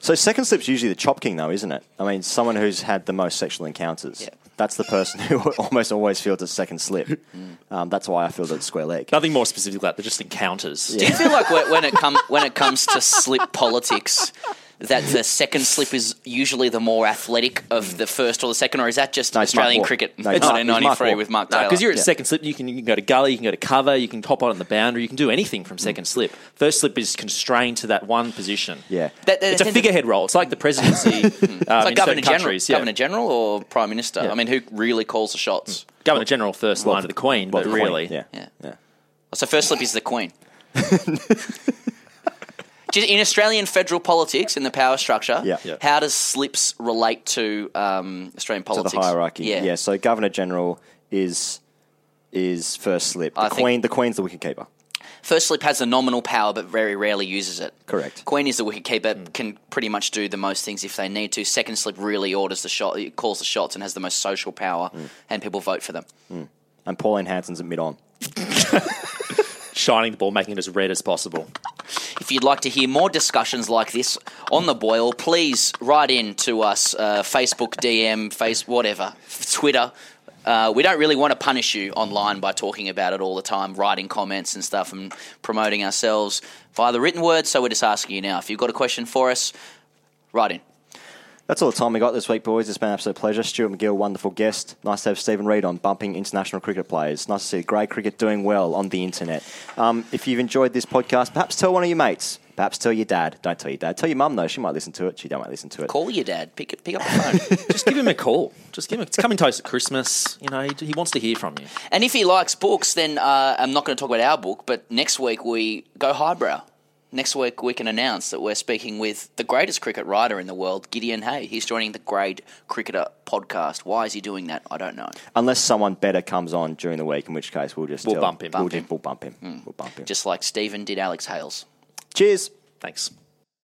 So second slip's usually the chop king, though, isn't it? I mean, someone who's had the most sexual encounters. That's the person who *laughs* almost always feels a second slip.
Mm.
Um, that's why I feel that square leg.
Nothing more specific than that. They're just encounters.
Do you feel like when when it come when it comes to slip politics, that the second slip is usually the more athletic of the first or the second, or is that just
No, it's Mark
Australian cricket
No, it's Mark- Mark
1993 with Mark Taylor?
Because you're at second slip, you can, you can go to gully, you can go to cover, you can hop on at the boundary, you can do anything from second slip. First slip is constrained to that one position.
Yeah.
That- that
it's a figurehead role. It's like the presidency. *laughs* um,
It's like
in
Governor
certain
General,
countries, yeah.
Governor General or Prime Minister.
Yeah.
I mean, who really calls the shots?
Governor General first line of the Queen,
well,
but
the Queen,
really,
yeah.
Yeah. So first slip is the Queen. *laughs* Just in Australian federal politics, in the power structure,
Yeah. Yeah.
how does slips relate to um, Australian politics?
To the hierarchy.
Yeah.
So Governor General is is first slip. The
I think-
Queen, the Queen's the wicketkeeper.
First slip has a nominal power, but very rarely uses it.
Correct.
Queen is the wicketkeeper, hmm. can pretty much do the most things if they need to. Second slip really orders the shot, it calls the shots, and has the most social power, hmm. and people vote for them. Hmm.
And Pauline Hanson's at mid on. *laughs*
shining the ball, making it as red as possible.
If you'd like to hear more discussions like this on the boil, please write in to us uh, Facebook, DM, face whatever, Twitter. Uh, we don't really want to punish you online by talking about it all the time, writing comments and stuff, and promoting ourselves via the written word. So we're just asking you now. If you've got a question for us, write in.
That's all the time we got this week, boys. It's been an absolute pleasure. Stuart MacGill, wonderful guest. Nice to have Steven Reid on, bumping international cricket players. Nice to see grade cricket doing well on the internet. Um, if you've enjoyed this podcast, perhaps tell one of your mates. Perhaps tell your dad. Don't tell your dad. Tell your mum, though. She might listen to it. She don't might listen to it.
Call your dad. Pick, pick up the phone. *laughs*
Just give him a call. Just give him. It's coming close to Christmas. You know, he, he wants to hear from you.
and if he likes books, then uh, I'm not going to talk about our book, but next week we go highbrow. Next week we can announce that we're speaking with the greatest cricket writer in the world, Gideon Haigh. He's joining the Grade Cricketer podcast. Why is he doing that? I don't know.
Unless someone better comes on during the week, in which case we'll just
We'll
tell-
bump him.
We'll,
Bump
just-
him.
we'll bump him. Hmm. We'll bump him.
Just like Steven did Alex Hales.
Cheers.
Thanks.